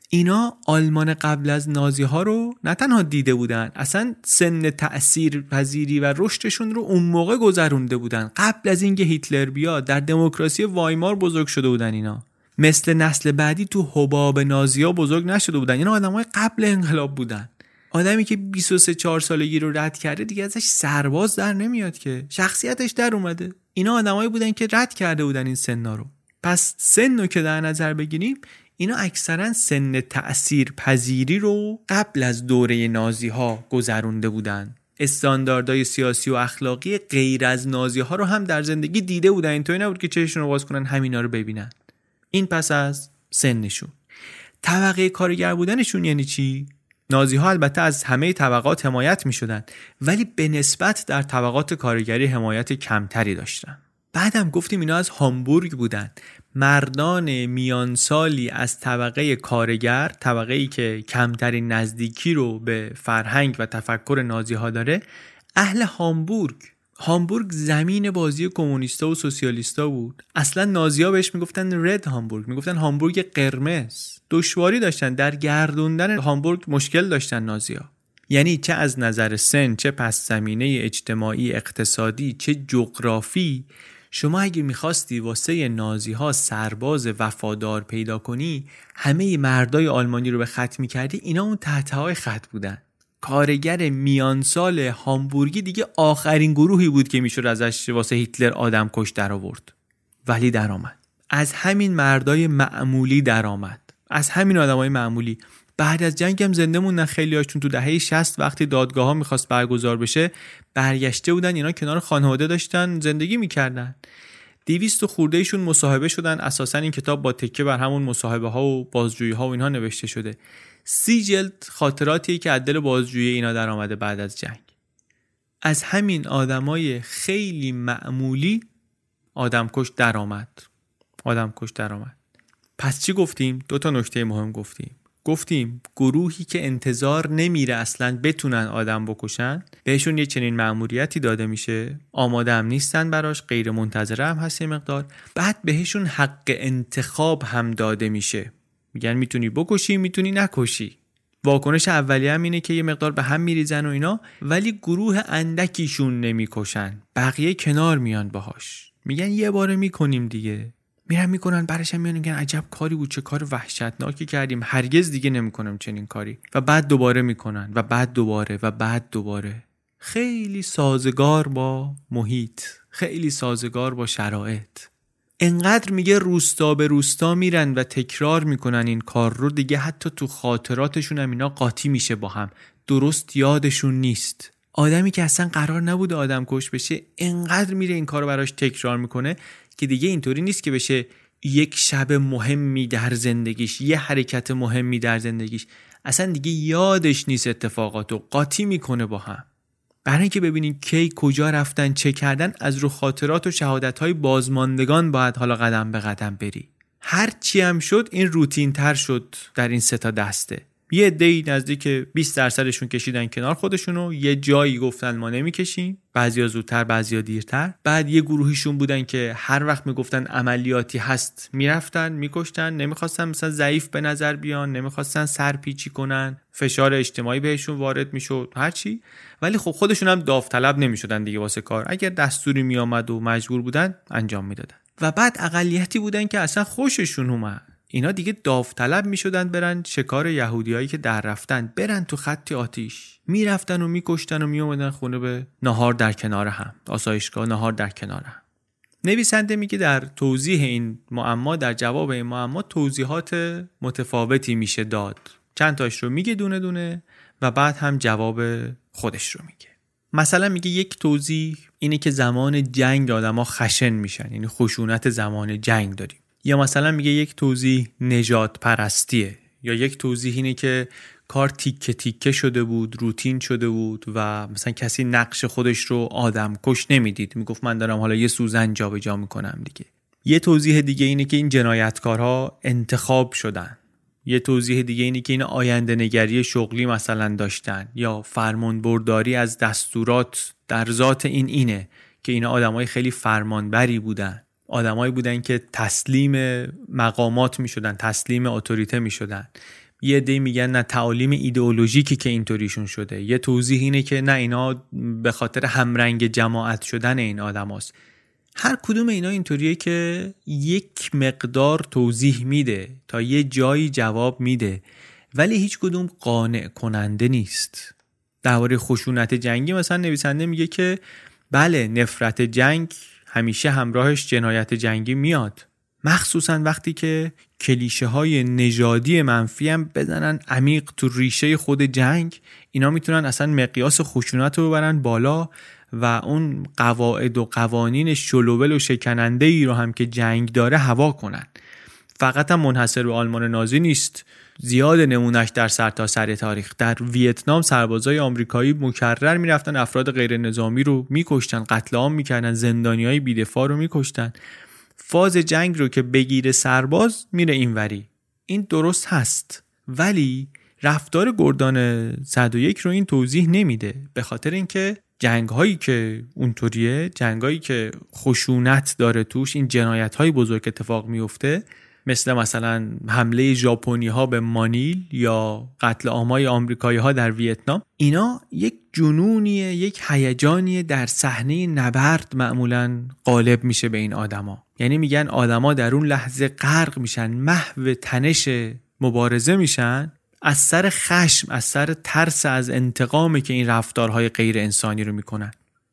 اینا آلمان قبل از نازی ها رو نه تنها دیده بودن اصلا سن تأثیر پذیری و رشدشون رو اون موقع گذرونده بودن. قبل از اینکه هیتلر بیاد در دموکراسی وایمار بزرگ شده بودن اینا. مثل نسل بعدی تو حباب نازیا بزرگ نشده بودن. اینا آدمای قبل انقلاب بودن. آدمی که 23 4 سالگی رو رد کرده دیگه ازش سرباز در نمیاد که. شخصیتش در اومده. اینا آدمایی بودن که رد کرده بودن این سنا رو. پس سن رو که در نظر بگیریم اینا اکثرا سن تأثیر پذیری رو قبل از دوره نازی ها گذرونده بودن. استانداردهای سیاسی و اخلاقی غیر از نازی ها رو هم در زندگی دیده بودن. اینطوری نبود که چششون رو باز کنن همینا رو ببینن. این پس از سنشون. طبقه کارگر بودنشون یعنی چی؟ نازی ها البته از همه طبقات حمایت می شدن ولی به نسبت در طبقات کارگری حمایت کمتری داشتن. بعدم گفتیم اینا از هامبورگ بودن. مردان میانسالی از طبقه کارگر طبقه ای که کمترین نزدیکی رو به فرهنگ و تفکر نازی ها داره اهل هامبورگ. هامبورگ زمین بازی کمونیستا و سوسیالیستا بود. اصلا نازیا بهش می‌گفتن رد هامبورگ. می‌گفتن هامبورگ قرمز. دشواری داشتن. در گردوندن هامبورگ مشکل داشتن نازیا یعنی چه از نظر سن چه پس زمینه اجتماعی اقتصادی چه جغرافی شما اگه می‌خواستی واسه نازی ها سرباز وفادار پیدا کنی همه مردای آلمانی رو به خط می‌کردی اینا اون تحت های خط بودن. کارگر میانسال هامبورگی دیگه آخرین گروهی بود که می‌شد ازش واسه هیتلر آدم کش در آورد ولی درآمد. از همین مردای معمولی درآمد. از همین آدمای معمولی. بعد از جنگ هم زنده موندن. خیلی هاشون تو دهه 60 وقتی دادگاه ها می‌خواست برگزار بشه برگشته بودن اینا کنار خانواده داشتن زندگی می‌کردن. دیویست خورده ایشون مصاحبه شدن اساسا این کتاب با تکه بر همون مصاحبه ها و بازجویی ها و اینها نوشته شده. سی جلد خاطراتی که از بازجویی اینا در آمده بعد از جنگ. از همین آدمای خیلی معمولی آدمکش درآمد آدمکش درآمد پس چی گفتیم؟ دو تا نکته مهم گفتیم. گفتیم گروهی که انتظار نمیره اصلا بتونن آدم بکشن بهشون یه چنین مأموریتی داده میشه. آماده هم نیستن براش غیر منتظره هم هست مقدار. بعد بهشون حق انتخاب هم داده میشه. میگن می‌تونی بکشی می‌تونی نکشی. واکنش اولیه هم اینه که یه مقدار به هم میریزن و اینا ولی گروه اندکیشون نمی‌کشن. بقیه کنار میان باهاش. میگن یه باره می‌کنیم دیگه. میرن می‌کنن برش میان میگن عجب کاری بود چه کار وحشتناکی کردیم. هرگز دیگه نمی‌کنم چنین کاری. و بعد دوباره می‌کنن. و بعد دوباره. و بعد دوباره. خیلی سازگار با محیط. خیلی سازگار با شرایط. انقدر میگه روستا به روستا میرن و تکرار می‌کنن این کار رو دیگه حتی تو خاطراتشون هم اینا قاطی میشه با هم. درست یادشون نیست. آدمی که اصلا قرار نبوده آدم کش بشه انقدر میره این کار رو براش تکرار می‌کنه که دیگه اینطوری نیست که بشه یک شب مهمی در زندگیش یه حرکت مهمی در زندگیش. اصلا دیگه یادش نیست اتفاقات و قاطی می‌کنه با هم. برای اینکه ببینین کی کجا رفتن چه کردن از رو خاطرات و شهادت های بازماندگان باید حالا قدم به قدم بری. هر چی هم شد این روتین تر شد در این سه تا دسته. یه دی نزدیک 20 درصدشون کشیدن کنار خودشونو. یه جایی گفتن ما نمی‌کشیم. بعضیا زودتر بعضیا دیرتر. بعد یه گروهیشون بودن که هر وقت می‌گفتن عملیاتی هست می‌رفتن میکشتن. نمی‌خواستن مثلا ضعیف به نظر بیان نمی‌خواستن سرپیچی کنن. فشار اجتماعی بهشون وارد می‌شد هرچی ولی خب خودشون هم داوطلب نمی‌شدن دیگه واسه کار. اگر دستوری میآمد و مجبور بودن انجام می‌دادن. و بعد اقلیتی بودن که اصلا خوششون اومد. اینا دیگه داوطلب می‌شدن برن شکار یهودیایی که در رفتن برن تو خط آتیش. می‌رفتن و میکشتن و میومدن خونه به نهار در کنار هم آسایشگاه نهار در کنار هم. نویسنده میگه در توضیح این معما در جواب این معما توضیحات متفاوتی میشه داد. چند تاش رو میگه دونه دونه و بعد هم جواب خودش رو میگه. مثلا میگه یک توضیح اینه که زمان جنگ آدما خشن میشن یعنی خشونت زمان جنگ داریم. یا مثلا میگه یک توضیح نجات پرستیه یا یک توضیح اینه که کار تیکه تیکه شده بود روتین شده بود و مثلا کسی نقش خودش رو آدم کش نمی‌دید. می‌گفت من دارم حالا یه سوزن جابجا می‌کنم دیگه. یه توضیح دیگه اینه که این جنایتکارها انتخاب شدن. یه توضیح دیگه اینه که این آینده نگری شغلی مثلا داشتن یا فرمان برداری از دستورات در ذات این اینه که اینا آدمای خیلی فرمانبری بودن. آدمایی بودن که تسلیم مقامات می شدن تسلیم اتوریته می شدن یه دی میگن نه تعالیم ایدئولوژیکی که اینطوریشون شده. یه توضیح اینه که نه اینا به خاطر همرنگ جماعت شدن این آدم هست. هر کدوم اینا اینطوریه که یک مقدار توضیح میده تا یه جایی جواب میده. ولی هیچ کدوم قانع کننده نیست. درباره خشونت جنگی مثلا نویسنده میگه که بله نفرت جنگ همیشه همراهش جنایت جنگی میاد. مخصوصا وقتی که کلیشه های نژادی منفی هم بزنن عمیق تو ریشه خود جنگ اینا می‌تونن اصلا مقیاس خشونت رو ببرن بالا و اون قواعد و قوانین شلوول و شکننده ای رو هم که جنگ داره هوا کنن. فقط هم منحصر به آلمان نازی نیست. زیاد نمونش در سرتاسر سر تاریخ. در ویتنام سربازای آمریکایی مکرر می‌رفتن افراد غیر نظامی رو میکشتن قتل عام می‌کردن زندانی های بیدفاع رو میکشتن. فاز جنگ رو که بگیره سرباز میره اینوری. این درست هست. ولی رفتار گردان 101 رو این توضیح نمیده. به خاطر اینکه جنگ هایی که اونطوریه جنگ هایی که خشونت داره توش این جنایت های بزرگ اتفاق میفته مثل مثلا حمله ژاپنی ها به مانیل یا قتل عامای آمریکایی ها در ویتنام اینا یک جنونیه یک هیجانیه در صحنه نبرد معمولا غالب میشه به این آدما. یعنی میگن آدما در اون لحظه غرق میشن محو تنش مبارزه میشن از سر خشم از سر ترس از انتقامی که این رفتارهای غیر انسانی رو می‌کنن.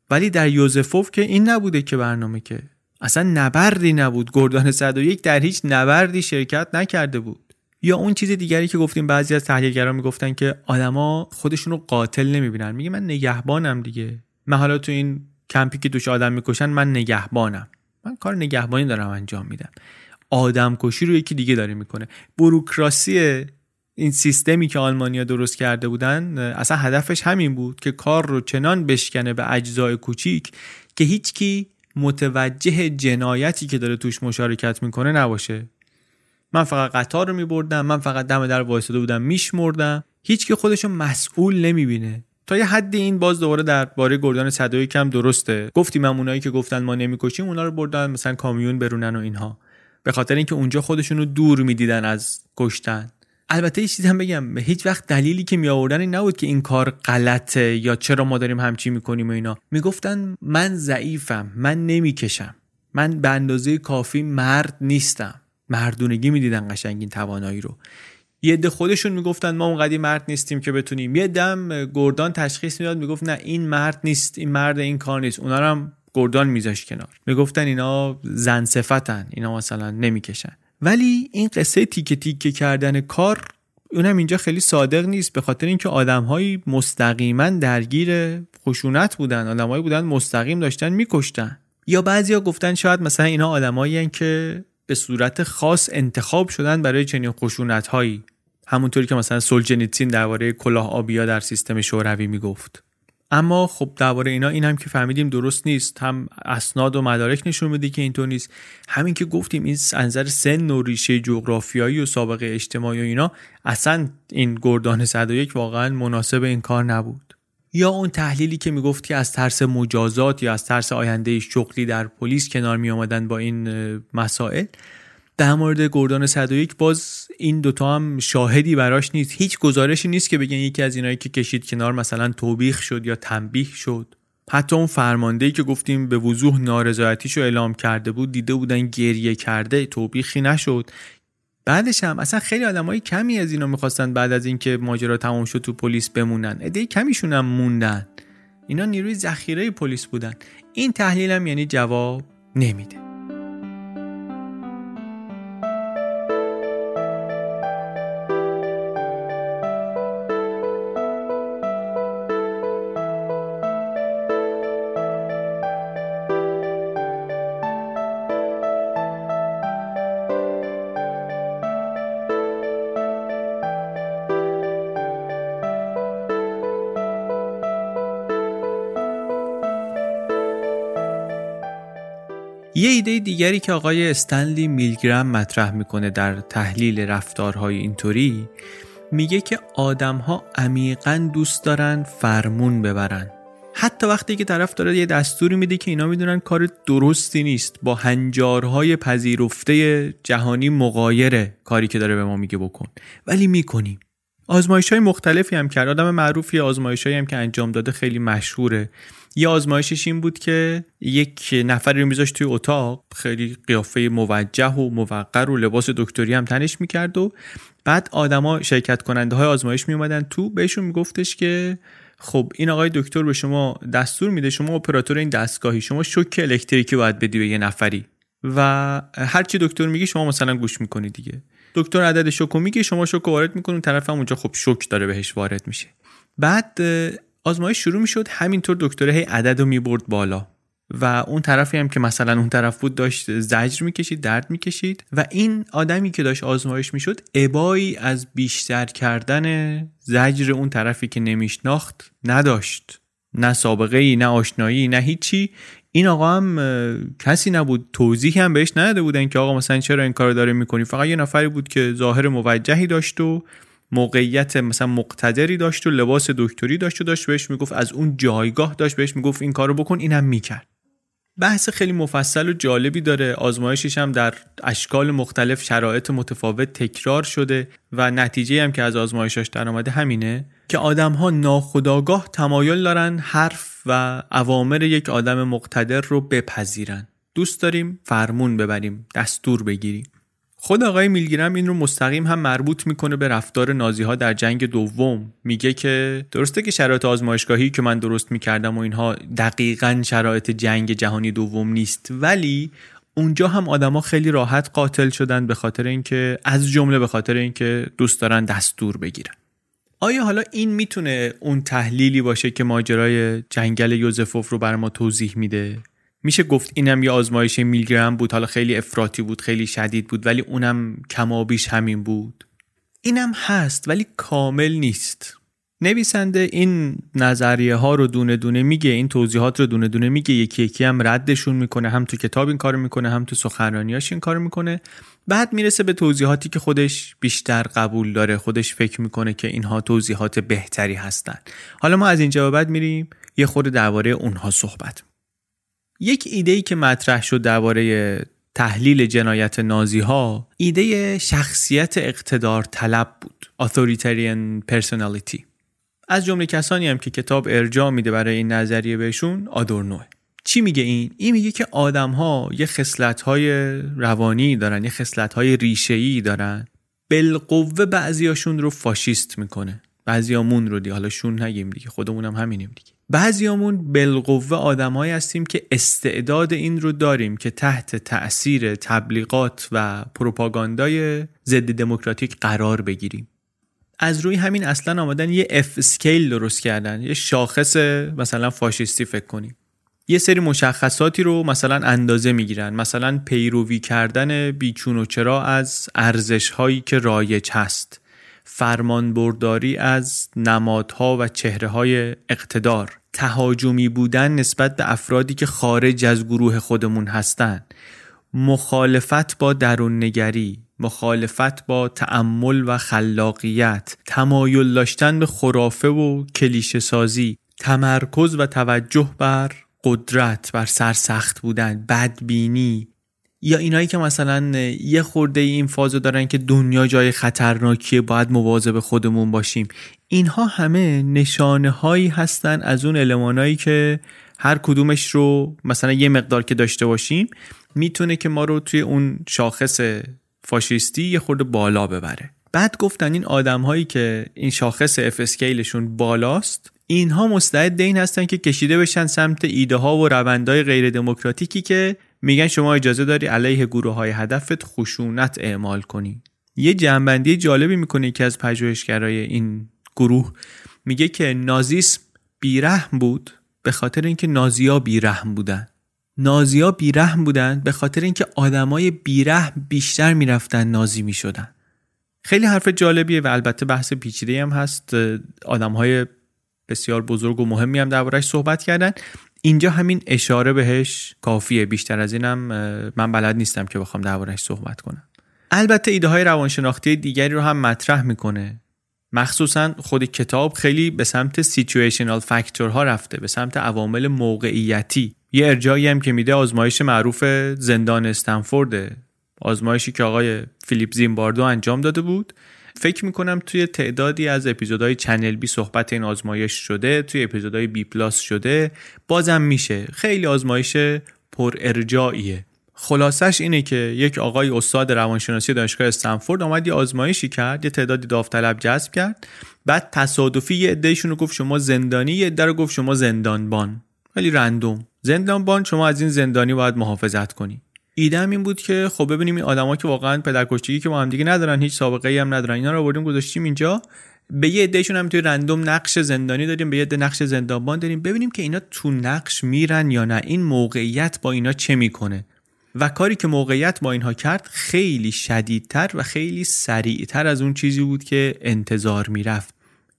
ولی در یوزفوف که این نبوده که برنامه که اصلا نبردی نبود. گردان 101 در هیچ نبردی شرکت نکرده بود. یا اون چیز دیگری که گفتیم بعضی از تحلیلگران می‌گفتن که آدما خودشون رو قاتل نمی‌بینن. میگه من نگهبانم دیگه. من حالا تو این کمپی که دوش آدم می‌کشن من نگهبانم. من کار نگهبانی دارم انجام میدم. آدم کشی رو یکی دیگه داره می‌کنه. بروکراسی این سیستمی که آلمانیا درست کرده بودن اصلا هدفش همین بود که کار رو چنان بشکنه به اجزای کوچیک که هیچکی متوجه جنایتی که داره توش مشارکت می‌کنه نباشه. من فقط قطار رو میبردم من فقط دم در وایساده بودم میشمردم. هیچ که خودشو مسئول نمی‌بینه. تا یه حدی این باز دوباره در باره گردان صدایی کم درسته. گفتیم اونایی که گفتن ما نمی‌کشیم اونا رو بردن مثلا کامیون برونن و اینها. به خاطر اینکه اونجا خودشون رو دور می‌دیدن از کشتن. البته یه چیزی هم بگم. هیچ وقت دلیلی که می آوردن این نبود که این کار غلطه یا چرا ما داریم همچی می‌کنیم و اینا. می‌گفتن من ضعیفم من نمی‌کشم. من به اندازه کافی مرد نیستم. مردونگی می‌دیدن قشنگ این توانایی رو. یه عده خودشون می‌گفتن ما اونقدی مرد نیستیم که بتونیم. یه دم گردان تشخیص می‌داد می‌گفت نه این مرد نیست این مرد این کار نیست. اونا هم گردان میذاش کنار. می‌گفتن اینا زن صفتن اینا مثلا نمی‌کشن. ولی این قصه تیکه تیکه کردن کار اونم اینجا خیلی صادق نیست به خاطر اینکه آدمهایی مستقیما درگیر خشونت بودن آدمهایی بودن مستقیم داشتن میکشتن. یا بعضیا گفتن شاید مثلا اینا آدمایی که به صورت خاص انتخاب شدن برای چنین خشونت هایی همونطوری که مثلا سولجنیتسین درباره کلاه آبیا در سیستم شوروی می‌گفت. اما خب درباره اینا این هم که فهمیدیم درست نیست. هم اسناد و مدارک نشون میده که اینطور نیست. همین که گفتیم این انظر سن و ریشه جغرافیایی و سابقه اجتماعی و اینا اصلا این گردان 101 واقعا مناسب این کار نبود. یا اون تحلیلی که می‌گفتی از ترس مجازات یا از ترس آینده شغلی در پلیس کنار می آمدن با این مسائل؟ در مورد گردان 101 باز این دوتا هم شاهدی براش نیست. هیچ گزارشی نیست که بگن یکی از اینایی که کشید کنار مثلا توبیخ شد یا تنبیه شد. حتی اون فرماندهی که گفتیم به وضوح نارضایتیشو اعلام کرده بود دیده بودن گریه کرده توبیخی نشد. بعدش هم اصلا خیلی آدمای کمی از اینا می‌خواستن بعد از اینکه ماجرا تمام شد تو پلیس بمونن. عده کمیشون هم موندن. اینا نیروی ذخیره پلیس بودن. این تحلیل هم یعنی جواب نمیده. یه ایده دیگری که آقای استنلی میلگرام مطرح می‌کنه در تحلیل رفتارهای اینطوری میگه که آدمها عمیقا دوست دارن فرمون ببرن. حتی وقتی که طرف داره یه دستوری میده که اینا می‌دونن کار درستی نیست با هنجارهای پذیرفته جهانی مقایره کاری که داره به ما میگه بکن. ولی می‌کنیم. آزمایش های مختلفی هم کرد. آدم معروفی آزمایش هم که انجام داده خیلی مشهوره. یه آزمایشش این بود که یک نفری رو میذاشت توی اتاق خیلی قیافه موجه و موقر و لباس دکتری هم تنش می‌کرد و بعد آدما شرکت کننده های آزمایش میومدن تو بهشون میگفتش که خب این آقای دکتر به شما دستور میده شما اپراتور این دستگاهی شما شوک الکتریکی باید بدی به یه نفری. و هرچی دکتر میگه شما مثلا گوش می‌کنی دیگه. دکتر عدد شوکو میگه شما شوکو وارد می‌کنین طرف هم اونجا خب شوک داره بهش وارد میشه. بعد آزمایش شروع می‌شد همینطور دکتر هی عدد رو می‌برد بالا. و اون طرفی هم که مثلا اون طرف بود داشت زجر می‌کشید درد می‌کشید و این آدمی که داشت آزمایش می‌شد ابایی از بیشتر کردن زجر اون طرفی که نمیشناخت نداشت. نه سابقه ای نه آشنایی نه هیچی. این آقا هم کسی نبود. توضیحی هم بهش نداده بودن که آقا مثلا چرا این کار داره می‌کنی؟ فقط یه نفری بود که ظاهر موجهی داشت و موقعیت مثلا مقتدری داشت و لباس دکتری داشت و داشت بهش می‌گفت از اون جایگاه داشت بهش می‌گفت این کارو بکن اینم می‌کرد. بحث خیلی مفصل و جالبی داره. آزمایشش هم در اشکال مختلف شرایط متفاوت تکرار شده و نتیجه هم که از آزمایشاش در آمده همینه که آدم ها ناخداگاه تمایل دارن حرف و اوامر یک آدم مقتدر رو بپذیرن. دوست داریم فرمون ببریم دستور بگیریم. خود آقای میلگرم این رو مستقیم هم مربوط می‌کنه به رفتار نازی ها در جنگ دوم. میگه که درسته که شرایط آزمایشگاهی که من درست می‌کردم و اینها دقیقا شرایط جنگ جهانی دوم نیست ولی اونجا هم آدما خیلی راحت قاتل شدن به خاطر اینکه از جمله به خاطر اینکه دوست دارن دستور بگیرن. آیا حالا این می‌تونه اون تحلیلی باشه که ماجرای جنگل یوزفوف رو بر ما توضیح میده؟ میشه گفت اینم یه آزمایش میلگرم بود حالا خیلی افراطی بود خیلی شدید بود ولی اونم کمابیش همین بود. اینم هست ولی کامل نیست. نویسنده این نظریه ها رو دونه دونه میگه این توضیحات رو دونه دونه میگه یکی یکی هم ردشون می‌کنه هم تو کتاب این کارو می‌کنه هم تو سخنرانیاش این کارو می‌کنه. بعد می‌رسه به توضیحاتی که خودش بیشتر قبول داره خودش فکر می‌کنه که اینها توضیحات بهتری هستن. حالا ما از اینجا بعد میریم یه خورده درباره اونها صحبت یک ایده ای که مطرح شد درباره تحلیل جنایت نازی ها ایده شخصیت اقتدار طلب بود authoritarian personality. از جمله کسانی هم که کتاب ارجاع میده برای این نظریه بهشون آدورنوه چی میگه این؟ این میگه که آدم ها یه خصلت های روانی دارن یه خصلت های ریشه ای دارن. بالقوه بعضیاشون رو فاشیست می‌کنه. بعضیامون رو دی حالا شون نگیم دیگه خودمونم همینیم دیگه. بعضیامون بالقوه آدمایی هستیم که استعداد این رو داریم که تحت تأثیر تبلیغات و پروپاگاندای ضد دموکراتیک قرار بگیریم. از روی همین اصلا آمدن یه F scale درست کردن یه شاخص مثلا فاشیستی فکر کنیم. یه سری مشخصاتی رو مثلا اندازه می‌گیرن. مثلا پیروی کردن بیچون و چرا از ارزش هایی که رایج هست. فرمانبرداری از نمادها و چهره های اقتدار. تهاجمی بودن نسبت به افرادی که خارج از گروه خودمون هستند مخالفت با درون نگری مخالفت با تعمل و خلاقیت تمایل داشتن به خرافه و کلیشه سازی تمرکز و توجه بر قدرت بر سرسخت بودن بدبینی یا اینایی که مثلا یه خورده این فازو دارن که دنیا جای خطرناکیه باید مواظب خودمون باشیم. اینها همه نشانه هایی هستن از اون المانایی که هر کدومش رو مثلا یه مقدار که داشته باشیم می‌تونه که ما رو توی اون شاخص فاشیستی یه خورده بالا ببره. بعد گفتن این آدم هایی که این شاخص اف اسکیلشون بالاست اینها مستعد این هستن که کشیده بشن سمت ایده ها و روندهای غیر دموکراتیکی که میگن شما اجازه داری علیه گروه های هدفت خشونت اعمال کنی. یه جنبندی جالبی می‌کنه که از پژوهشگرای این گروه. میگه که نازیسم بیرحم بود به خاطر اینکه نازیا بیرحم بودن. نازیا بیرحم بودن به خاطر اینکه آدمای بیرحم بیشتر می‌رفتن نازی می‌شدن. خیلی حرف جالبیه و البته بحث پیچیده هم هست. آدمهای بسیار بزرگ و مهمی هم دربارهش صحبت کردن. اینجا همین اشاره بهش کافیه. بیشتر از اینم من بلد نیستم که بخوام دربارهش صحبت کنم. البته ایده های روانشناختی دیگری رو هم مطرح می‌کنه. مخصوصا خود کتاب خیلی به سمت situational ها رفته به سمت عوامل موقعیتی. یه ارجاعی هم که میده آزمایش معروف زندان استنفورد آزمایشی که آقای فیلیپ زیمباردو انجام داده بود. فکر می‌کنم توی تعدادی از اپیزودهای چنل بی صحبت این آزمایش شده توی اپیزودهای بی پلاس شده بازم میشه. خیلی آزمایش پر ارجاییه خلاصش اینه که یک آقای استاد روانشناسی دانشگاه استنفورد آمد یه آزمایشی کرد یه تعدادی داوطلب جذب کرد بعد تصادفی یه عدهشون رو گفت شما زندانی یه عده رو گفت شما زندانبان. خیلی رندوم. زندانبان شما از این زندانی باید محافظت کنی. ایدم این بود که خب ببینیم این آدما که واقعا پدرکشتگی که با هم دیگه ندارن هیچ سابقه ای هم ندارن. اینا رو آوردیم گذاشتیم اینجا. به یه عدهشون هم توی رندوم نقش زندانی داریم به یه عده نقش زندانبان داریم. ببینیم که اینا تو نقش میرن یا نه. این موقعیت با اینا چه می‌کنه؟ و کاری که موقعیت با اینها کرد خیلی شدیدتر و خیلی سریعتر از اون چیزی بود که انتظار می‌رفت.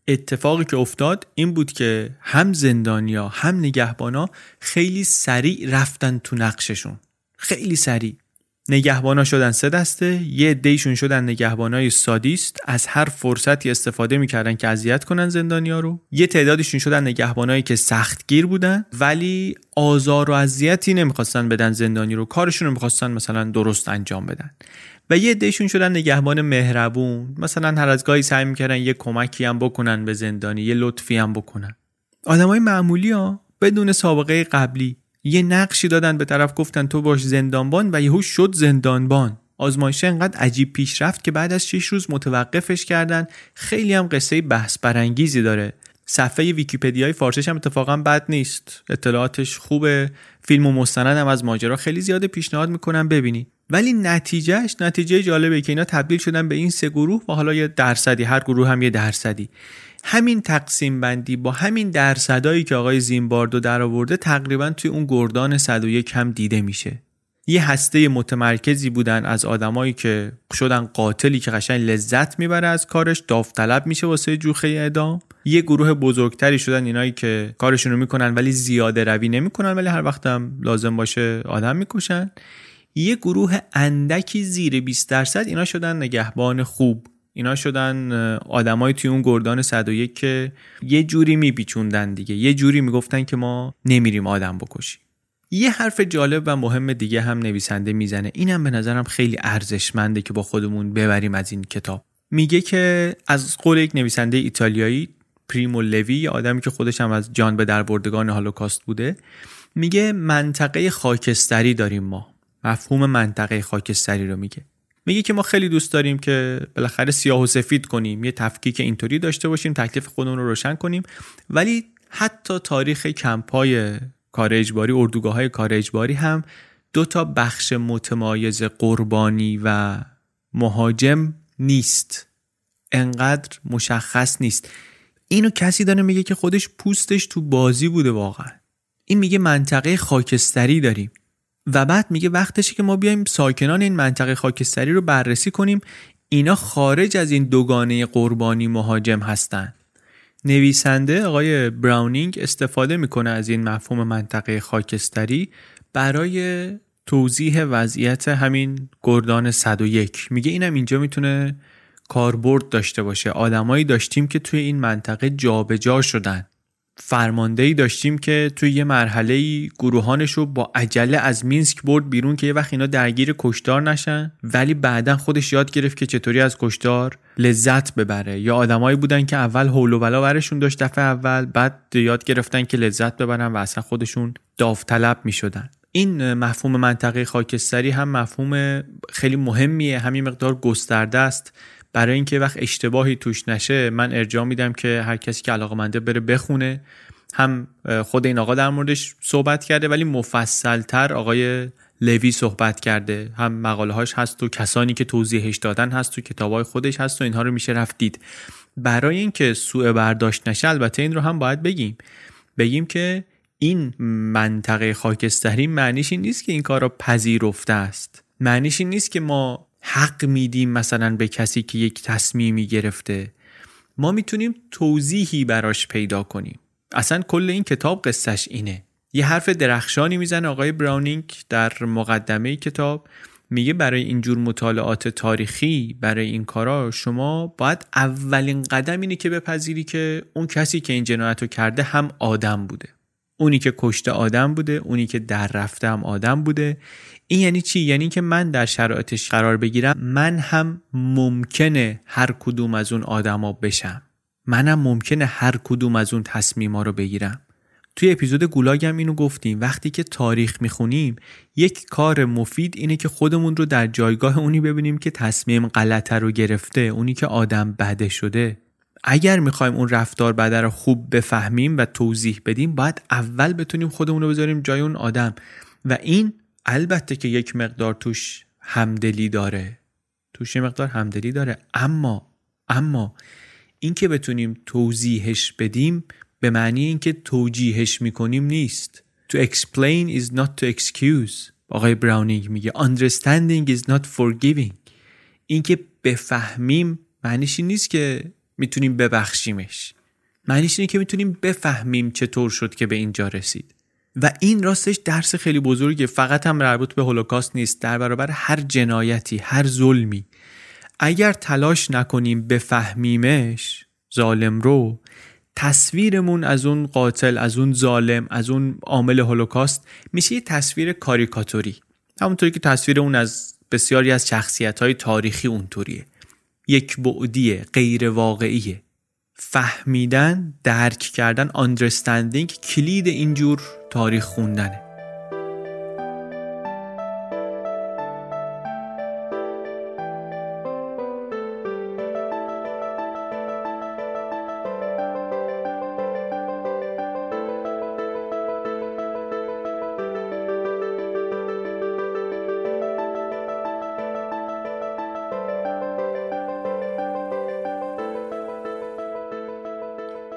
اتفاقی که افتاد این بود که هم زندانیا هم نگهبانا خیلی سریع رفتن تو نقششون. خیلی سریع. نگهبانا شدن سه دسته یه دیشون شدن نگهبانای سادیست از هر فرصتی استفاده می‌کردن که اذیت کنن زندانیا رو. یه تعدادشون شدن نگهبانایی که سختگیر بودن ولی آزار و اذیتی نمی‌خواستن بدن زندانی رو. کارشون رو می‌خواستن مثلا درست انجام بدن. و یه دیشون شدن نگهبان مهربون. مثلا هر از گاهی سعی می‌کردن یه کمکی هم بکنن به زندانی یه لطفی هم بکنن. آدمای معمولی ها بدون سابقه قبلی. یه نقشی دادن به طرف گفتن تو باش زندانبان و یهو شد زندانبان. آزمایش انقدر عجیب پیش رفت که بعد از 6 روز متوقفش کردن. خیلی هم قصه بحث برانگیزی داره. صفحه ویکیپدیای فارسیش هم اتفاقا بد نیست. اطلاعاتش خوبه. فیلم و مستند هم از ماجرا خیلی زیاده پیشنهاد می‌کنم ببینی. ولی نتیجهش نتیجه جالبه که اینا تبدیل شدن به این سه گروه و حالا یه درصدی هر گروه هم یه درصدی. همین تقسیم بندی با همین درصدایی که آقای زیمباردو در آورده تقریبا توی اون گردان 101 هم دیده میشه. یه هسته متمرکزی بودن از آدمایی که شدن قاتلی که قشنگ لذت می‌بره از کارش داوطلب میشه واسه جوخه اعدام. یه گروه بزرگتری شدن اینایی که کارشون رو می‌کنن ولی زیاده روی نمی‌کنن ولی هر وقت هم لازم باشه آدم می‌کشن. یه گروه اندکی زیر 20 درصد اینا شدن نگهبان خوب. اینا شدن آدمای توی اون گردان 101 که یه جوری میپیچوندن دیگه. یه جوری می‌گفتن که ما نمیریم آدم بکشیم. یه حرف جالب و مهم دیگه هم نویسنده می‌زنه. اینم به نظرم خیلی ارزشمنده که با خودمون ببریم از این کتاب. میگه که از قول یک نویسنده ایتالیایی پریمو لوی آدمی که خودش هم از جان به در بردگان هالوکاست بوده میگه منطقه خاکستری داریم ما. مفهوم منطقه خاکستری رو میگه. میگه که ما خیلی دوست داریم که بالاخره سیاه و سفید کنیم یه تفکیک اینطوری داشته باشیم تکلیف خودمون رو روشن کنیم. ولی حتی تاریخ کمپای کار اجباری اردوگاه های کار اجباری هم دو تا بخش متمایز قربانی و مهاجم نیست. انقدر مشخص نیست. اینو کسی داره میگه که خودش پوستش تو بازی بوده واقعا. این میگه منطقه خاکستری داریم. و بعد میگه وقتشه که ما بیایم ساکنان این منطقه خاکستری رو بررسی کنیم. اینا خارج از این دوگانه قربانی مهاجم هستن. نویسنده آقای براونینگ استفاده می‌کنه از این مفهوم منطقه خاکستری برای توضیح وضعیت همین گردان 101 میگه اینم اینجا می‌تونه کاربرد داشته باشه. آدمایی داشتیم که توی این منطقه جابجا جا شدن. فرماندهی داشتیم که توی یه مرحله گروهانش رو با عجله از مینسک برد بیرون که یه وقت اینا درگیر کشتار نشن. ولی بعدا خودش یاد گرفت که چطوری از کشتار لذت ببره. یا آدمایی بودن که اول حول و بلا برشون داشت دفعه اول بعد یاد گرفتن که لذت ببرن و اصلا خودشون داوطلب می‌شدن. این مفهوم منطقه خاکستری هم مفهوم خیلی مهمیه. همین مقدار گسترده است. برای اینکه وقت اشتباهی توش نشه من ارجاع میدم که هر کسی که علاقه منده بره بخونه. هم خود این آقا در موردش صحبت کرده ولی مفصلتر آقای لوی صحبت کرده. هم مقاله هاش هست و کسانی که توضیحش دادن هست تو کتابای خودش هست و اینها رو میشه رفت دید. برای اینکه سوء برداشت نشه البته این رو هم باید بگیم. بگیم که این منطقه خاکستری معنیش این نیست که این کار را پذیرفته است. معنیش این نیست که ما حق میدیم مثلا به کسی که یک تصمیمی گرفته. ما می‌تونیم توضیحی براش پیدا کنیم. اصلا کل این کتاب قصهش اینه. یه حرف درخشانی می‌زنه آقای براونینگ در مقدمه کتاب. میگه برای اینجور مطالعات تاریخی برای این کارا شما باید اولین قدم اینه که بپذیری که اون کسی که این جنایت رو کرده هم آدم بوده. اونی که کشته آدم بوده اونی که در رفته هم آدم بوده. این یعنی چی؟ یعنی که من در شرایطش قرار بگیرم من هم ممکنه هر کدوم از اون آدما بشم. منم ممکنه هر کدوم از اون تصمیما رو بگیرم. توی اپیزود گولاگم اینو گفتیم. وقتی که تاریخ می‌خونیم یک کار مفید اینه که خودمون رو در جایگاه اونی ببینیم که تصمیم غلطه رو گرفته اونی که آدم بده شده. اگر می‌خوایم اون رفتار بده رو خوب بفهمیم و توضیح بدیم باید اول بتونیم خودمون رو بذاریم جای اون آدم. و این البته که یک مقدار توش همدلی داره. توش یه مقدار همدلی داره. اما اما اینکه بتونیم توضیحش بدیم به معنی اینکه توجیهش می‌کنیم نیست. To explain is not to excuse. آقای براونینگ میگه Understanding is not forgiving. اینکه بفهمیم معنیش این نیست که می‌تونیم ببخشیمش. معنیش اینه که می‌تونیم بفهمیم چطور شد که به اینجا رسید. و این راستش درس خیلی بزرگه. فقط هم مربوط به هولوکاست نیست. در برابر هر جنایتی هر ظلمی اگر تلاش نکنیم بفهمیمش ظالم رو تصویرمون از اون قاتل از اون ظالم از اون عامل هولوکاست میشه یه تصویر کاریکاتوری. همونطوری که تصویر اون از بسیاری از شخصیت های تاریخی اونطوریه. یک بعدیه غیر واقعیه فهمیدن درک کردن understanding کلید اینجور تاریخ خوندنه.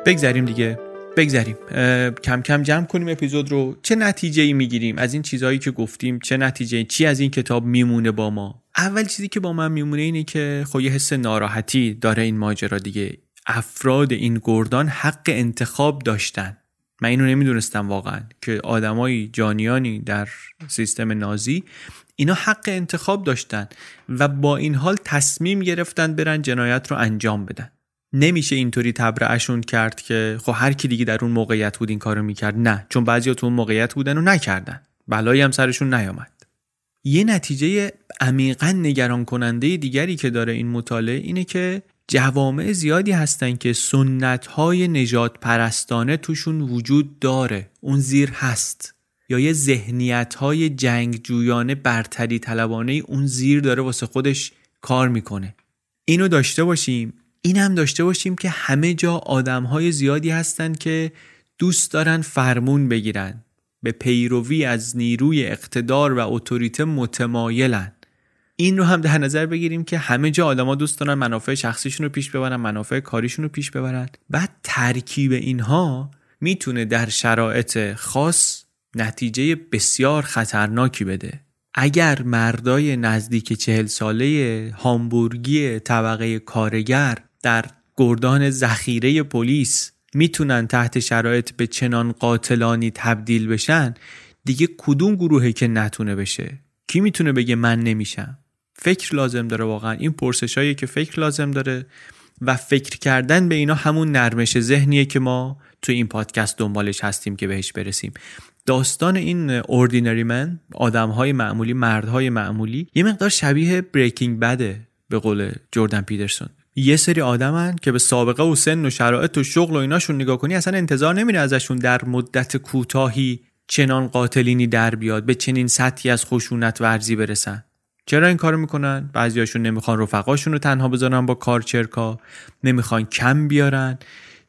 بگذریم دیگه. بگذریم. کم کم جمع کنیم اپیزود رو. چه نتیجه ای می‌گیریم؟ از این چیزهایی که گفتیم چه نتیجه چی از این کتاب میمونه با ما؟ اول چیزی که با من میمونه اینه که خب یه حس ناراحتی داره این ماجرا دیگه. افراد این گردان حق انتخاب داشتن. من اینو نمی‌دونستم واقعا که آدمای جانیانی در سیستم نازی اینا حق انتخاب داشتن و با این حال تصمیم گرفتن برن جنایت رو انجام بدن. نمیشه اینطوری تبرعشون کرد که خب هر کی دیگه در اون موقعیت بود این کارو می‌کرد. نه چون بعضیا تو اون موقعیت بودن و نکردن. بلایی هم سرشون نیامد. یه نتیجه عمیقا نگران کننده دیگری که داره این مطالعه اینه که جوامع زیادی هستن که سنت های نجات پرستانه توشون وجود داره. اون زیر هست. یا یه ذهنیت های جنگجویانه برتری طلبانه اون زیر داره واسه خودش کار می‌کنه. اینو داشته باشیم. این هم داشته باشیم که همه جا آدم های زیادی هستن که دوست دارن فرمون بگیرن به پیروی از نیروی اقتدار و اتوریته متمایلن. این رو هم در نظر بگیریم که همه جا آدما دوست دارن منافع شخصیشون رو پیش ببرن منافع کاریشون رو پیش ببرن. بعد ترکیب اینها می‌تونه در شرایط خاص نتیجه بسیار خطرناکی بده. اگر مردای نزدیک چهل ساله هامبورگی طبقه کارگر در گردان ذخیره پلیس می‌تونن تحت شرایط به چنان قاتلانی تبدیل بشن دیگه کدوم گروهی که نتونه بشه؟ کی می‌تونه بگه من نمیشم؟ فکر لازم داره واقعا. این پرسشایی که فکر لازم داره و فکر کردن به اینا همون نرمش ذهنیه که ما تو این پادکست دنبالش هستیم که بهش برسیم. داستان این Ordinary Men آدم های معمولی مردهای معمولی یه مقدار شبیه Breaking Bad ه به قول جردن پیترسون. یه سری آدمن که به سابقه و سن و شرایط و شغل و ایناشون نگاه کنی اصلا انتظار نمیره ازشون در مدت کوتاهی چنان قاتلینی در بیاد به چنین سطحی از خشونت ورزی برسن. چرا این کارو می‌کنن؟ بعضیاشون نمی‌خوان رفقاشون رو تنها بذارن با کار چرکا نمی‌خوان کم بیارن.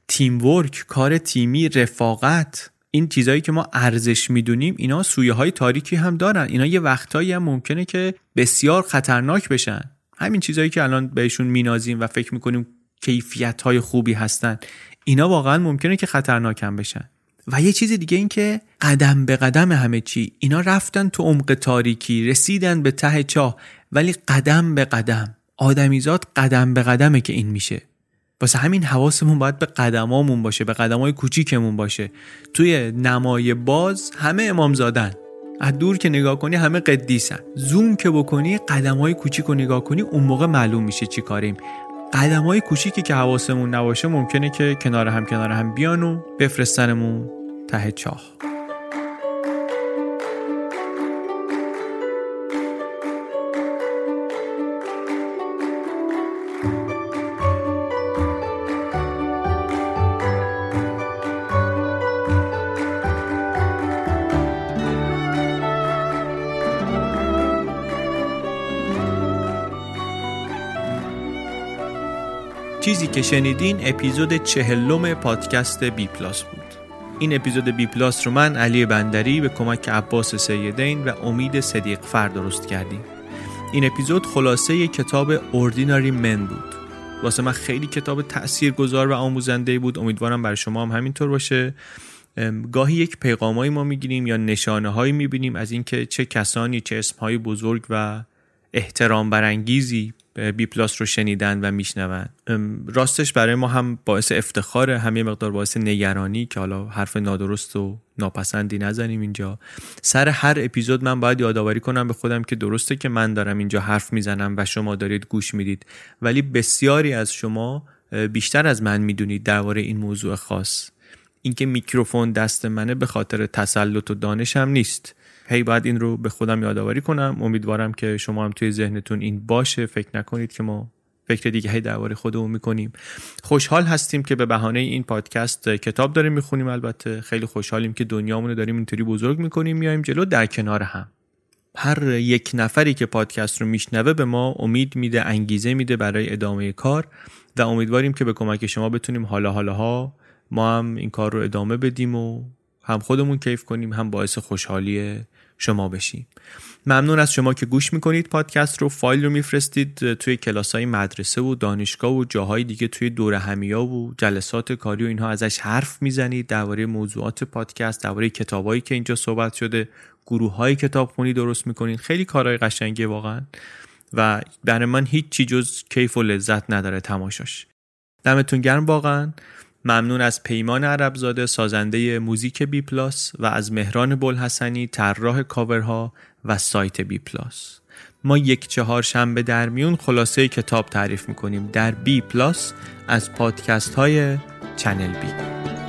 تیم ورک کار تیمی رفاقت این چیزهایی که ما ارزش می‌دونیم اینا سویه های تاریکی هم دارن. اینا یه وقتایی هم ممکنه که بسیار خطرناک بشن. همین چیزهایی که الان بهشون مینازیم و فکر می‌کنیم کیفیت های خوبی هستن اینا واقعا ممکنه که خطرناک هم بشن. و یه چیز دیگه این که قدم به قدم همه چی اینا رفتن تو عمق تاریکی رسیدن به ته چاه ولی قدم به قدم. آدمیزاد قدم به قدمه که این میشه. واسه همین حواسمون باید به قدمامون باشه به قدمای کوچیکمون باشه. توی نمای باز همه امام زادن از دور که نگاه کنی همه قدیسن. زوم که بکنی قدمای کوچیک رو نگاه کنی اون موقع معلوم میشه چی کاریم. قدمای کوچیکی که حواسمون نباشه ممکنه که کنار هم کنار هم بیان و بفرستنمون ته چاه. که شنیدین اپیزود چهلم پادکست بی پلاس بود. این اپیزود بی پلاس رو من علی بندری به کمک عباس سیدین و امید صدیق فر درست کردیم. این اپیزود خلاصه کتاب Ordinary Men بود. واسه من خیلی کتاب تأثیر گذار و آموزنده بود. امیدوارم برای شما هم همینطور باشه. گاهی یک پیغامایی ما می‌گیریم یا نشانه هایی می‌بینیم از اینکه چه کسانی چه اسمهای بزرگ و احترام برانگیزی بی پلاس رو شنیدن و میشنون. راستش برای ما هم باعث افتخاره هم یه مقدار باعث نگرانی که حالا حرف نادرست و ناپسندی نزنیم اینجا. سر هر اپیزود من باید یادآوری کنم به خودم که درسته که من دارم اینجا حرف می‌زنم و شما دارید گوش می‌دید ولی بسیاری از شما بیشتر از من می‌دونید درباره این موضوع خاص. اینکه میکروفون دست منه به خاطر تسلط و دانشم نیست. هی باید این رو به خودم یادآوری کنم. امیدوارم که شما هم توی ذهنتون این باشه. فکر نکنید که ما فکر دیگه هی درباره خودمون می‌کنیم. خوشحال هستیم که به بهانه این پادکست کتاب داریم می‌خونیم. البته خیلی خوشحالیم که دنیامونو داریم اینطوری بزرگ می‌کنیم. میایم جلو در کنار هم. هر یک نفری که پادکست رو میشنوه به ما امید میده انگیزه میده برای ادامه کار و امیدواریم که به کمک شما بتونیم حالا حالاها ما هم این کار رو ادامه بدیم و هم خودمون کیف کنیم هم باعث خوشحالی شما بشیم ممنون از شما که گوش می‌کنید. پادکست رو فایل رو میفرستید توی کلاس های مدرسه و دانشگاه و جاهای دیگه توی دور همیا و جلسات کاری و اینها ازش حرف می‌زنید. درباره موضوعات پادکست درباره کتابایی که اینجا صحبت شده گروه های کتابخونی درست می‌کنید. خیلی کارهای قشنگه واقعا. و برای من هیچ چی جز کیف و لذت نداره تماشاش. دمتون گرم واقعا. ممنون از پیمان عربزاده سازنده موزیک بی پلاس و از مهران بلحسنی طراح کاورها و سایت بی پلاس. ما یک چهار شنبه در میون خلاصه کتاب تعریف می‌کنیم. در بی پلاس از پادکست های چنل بی.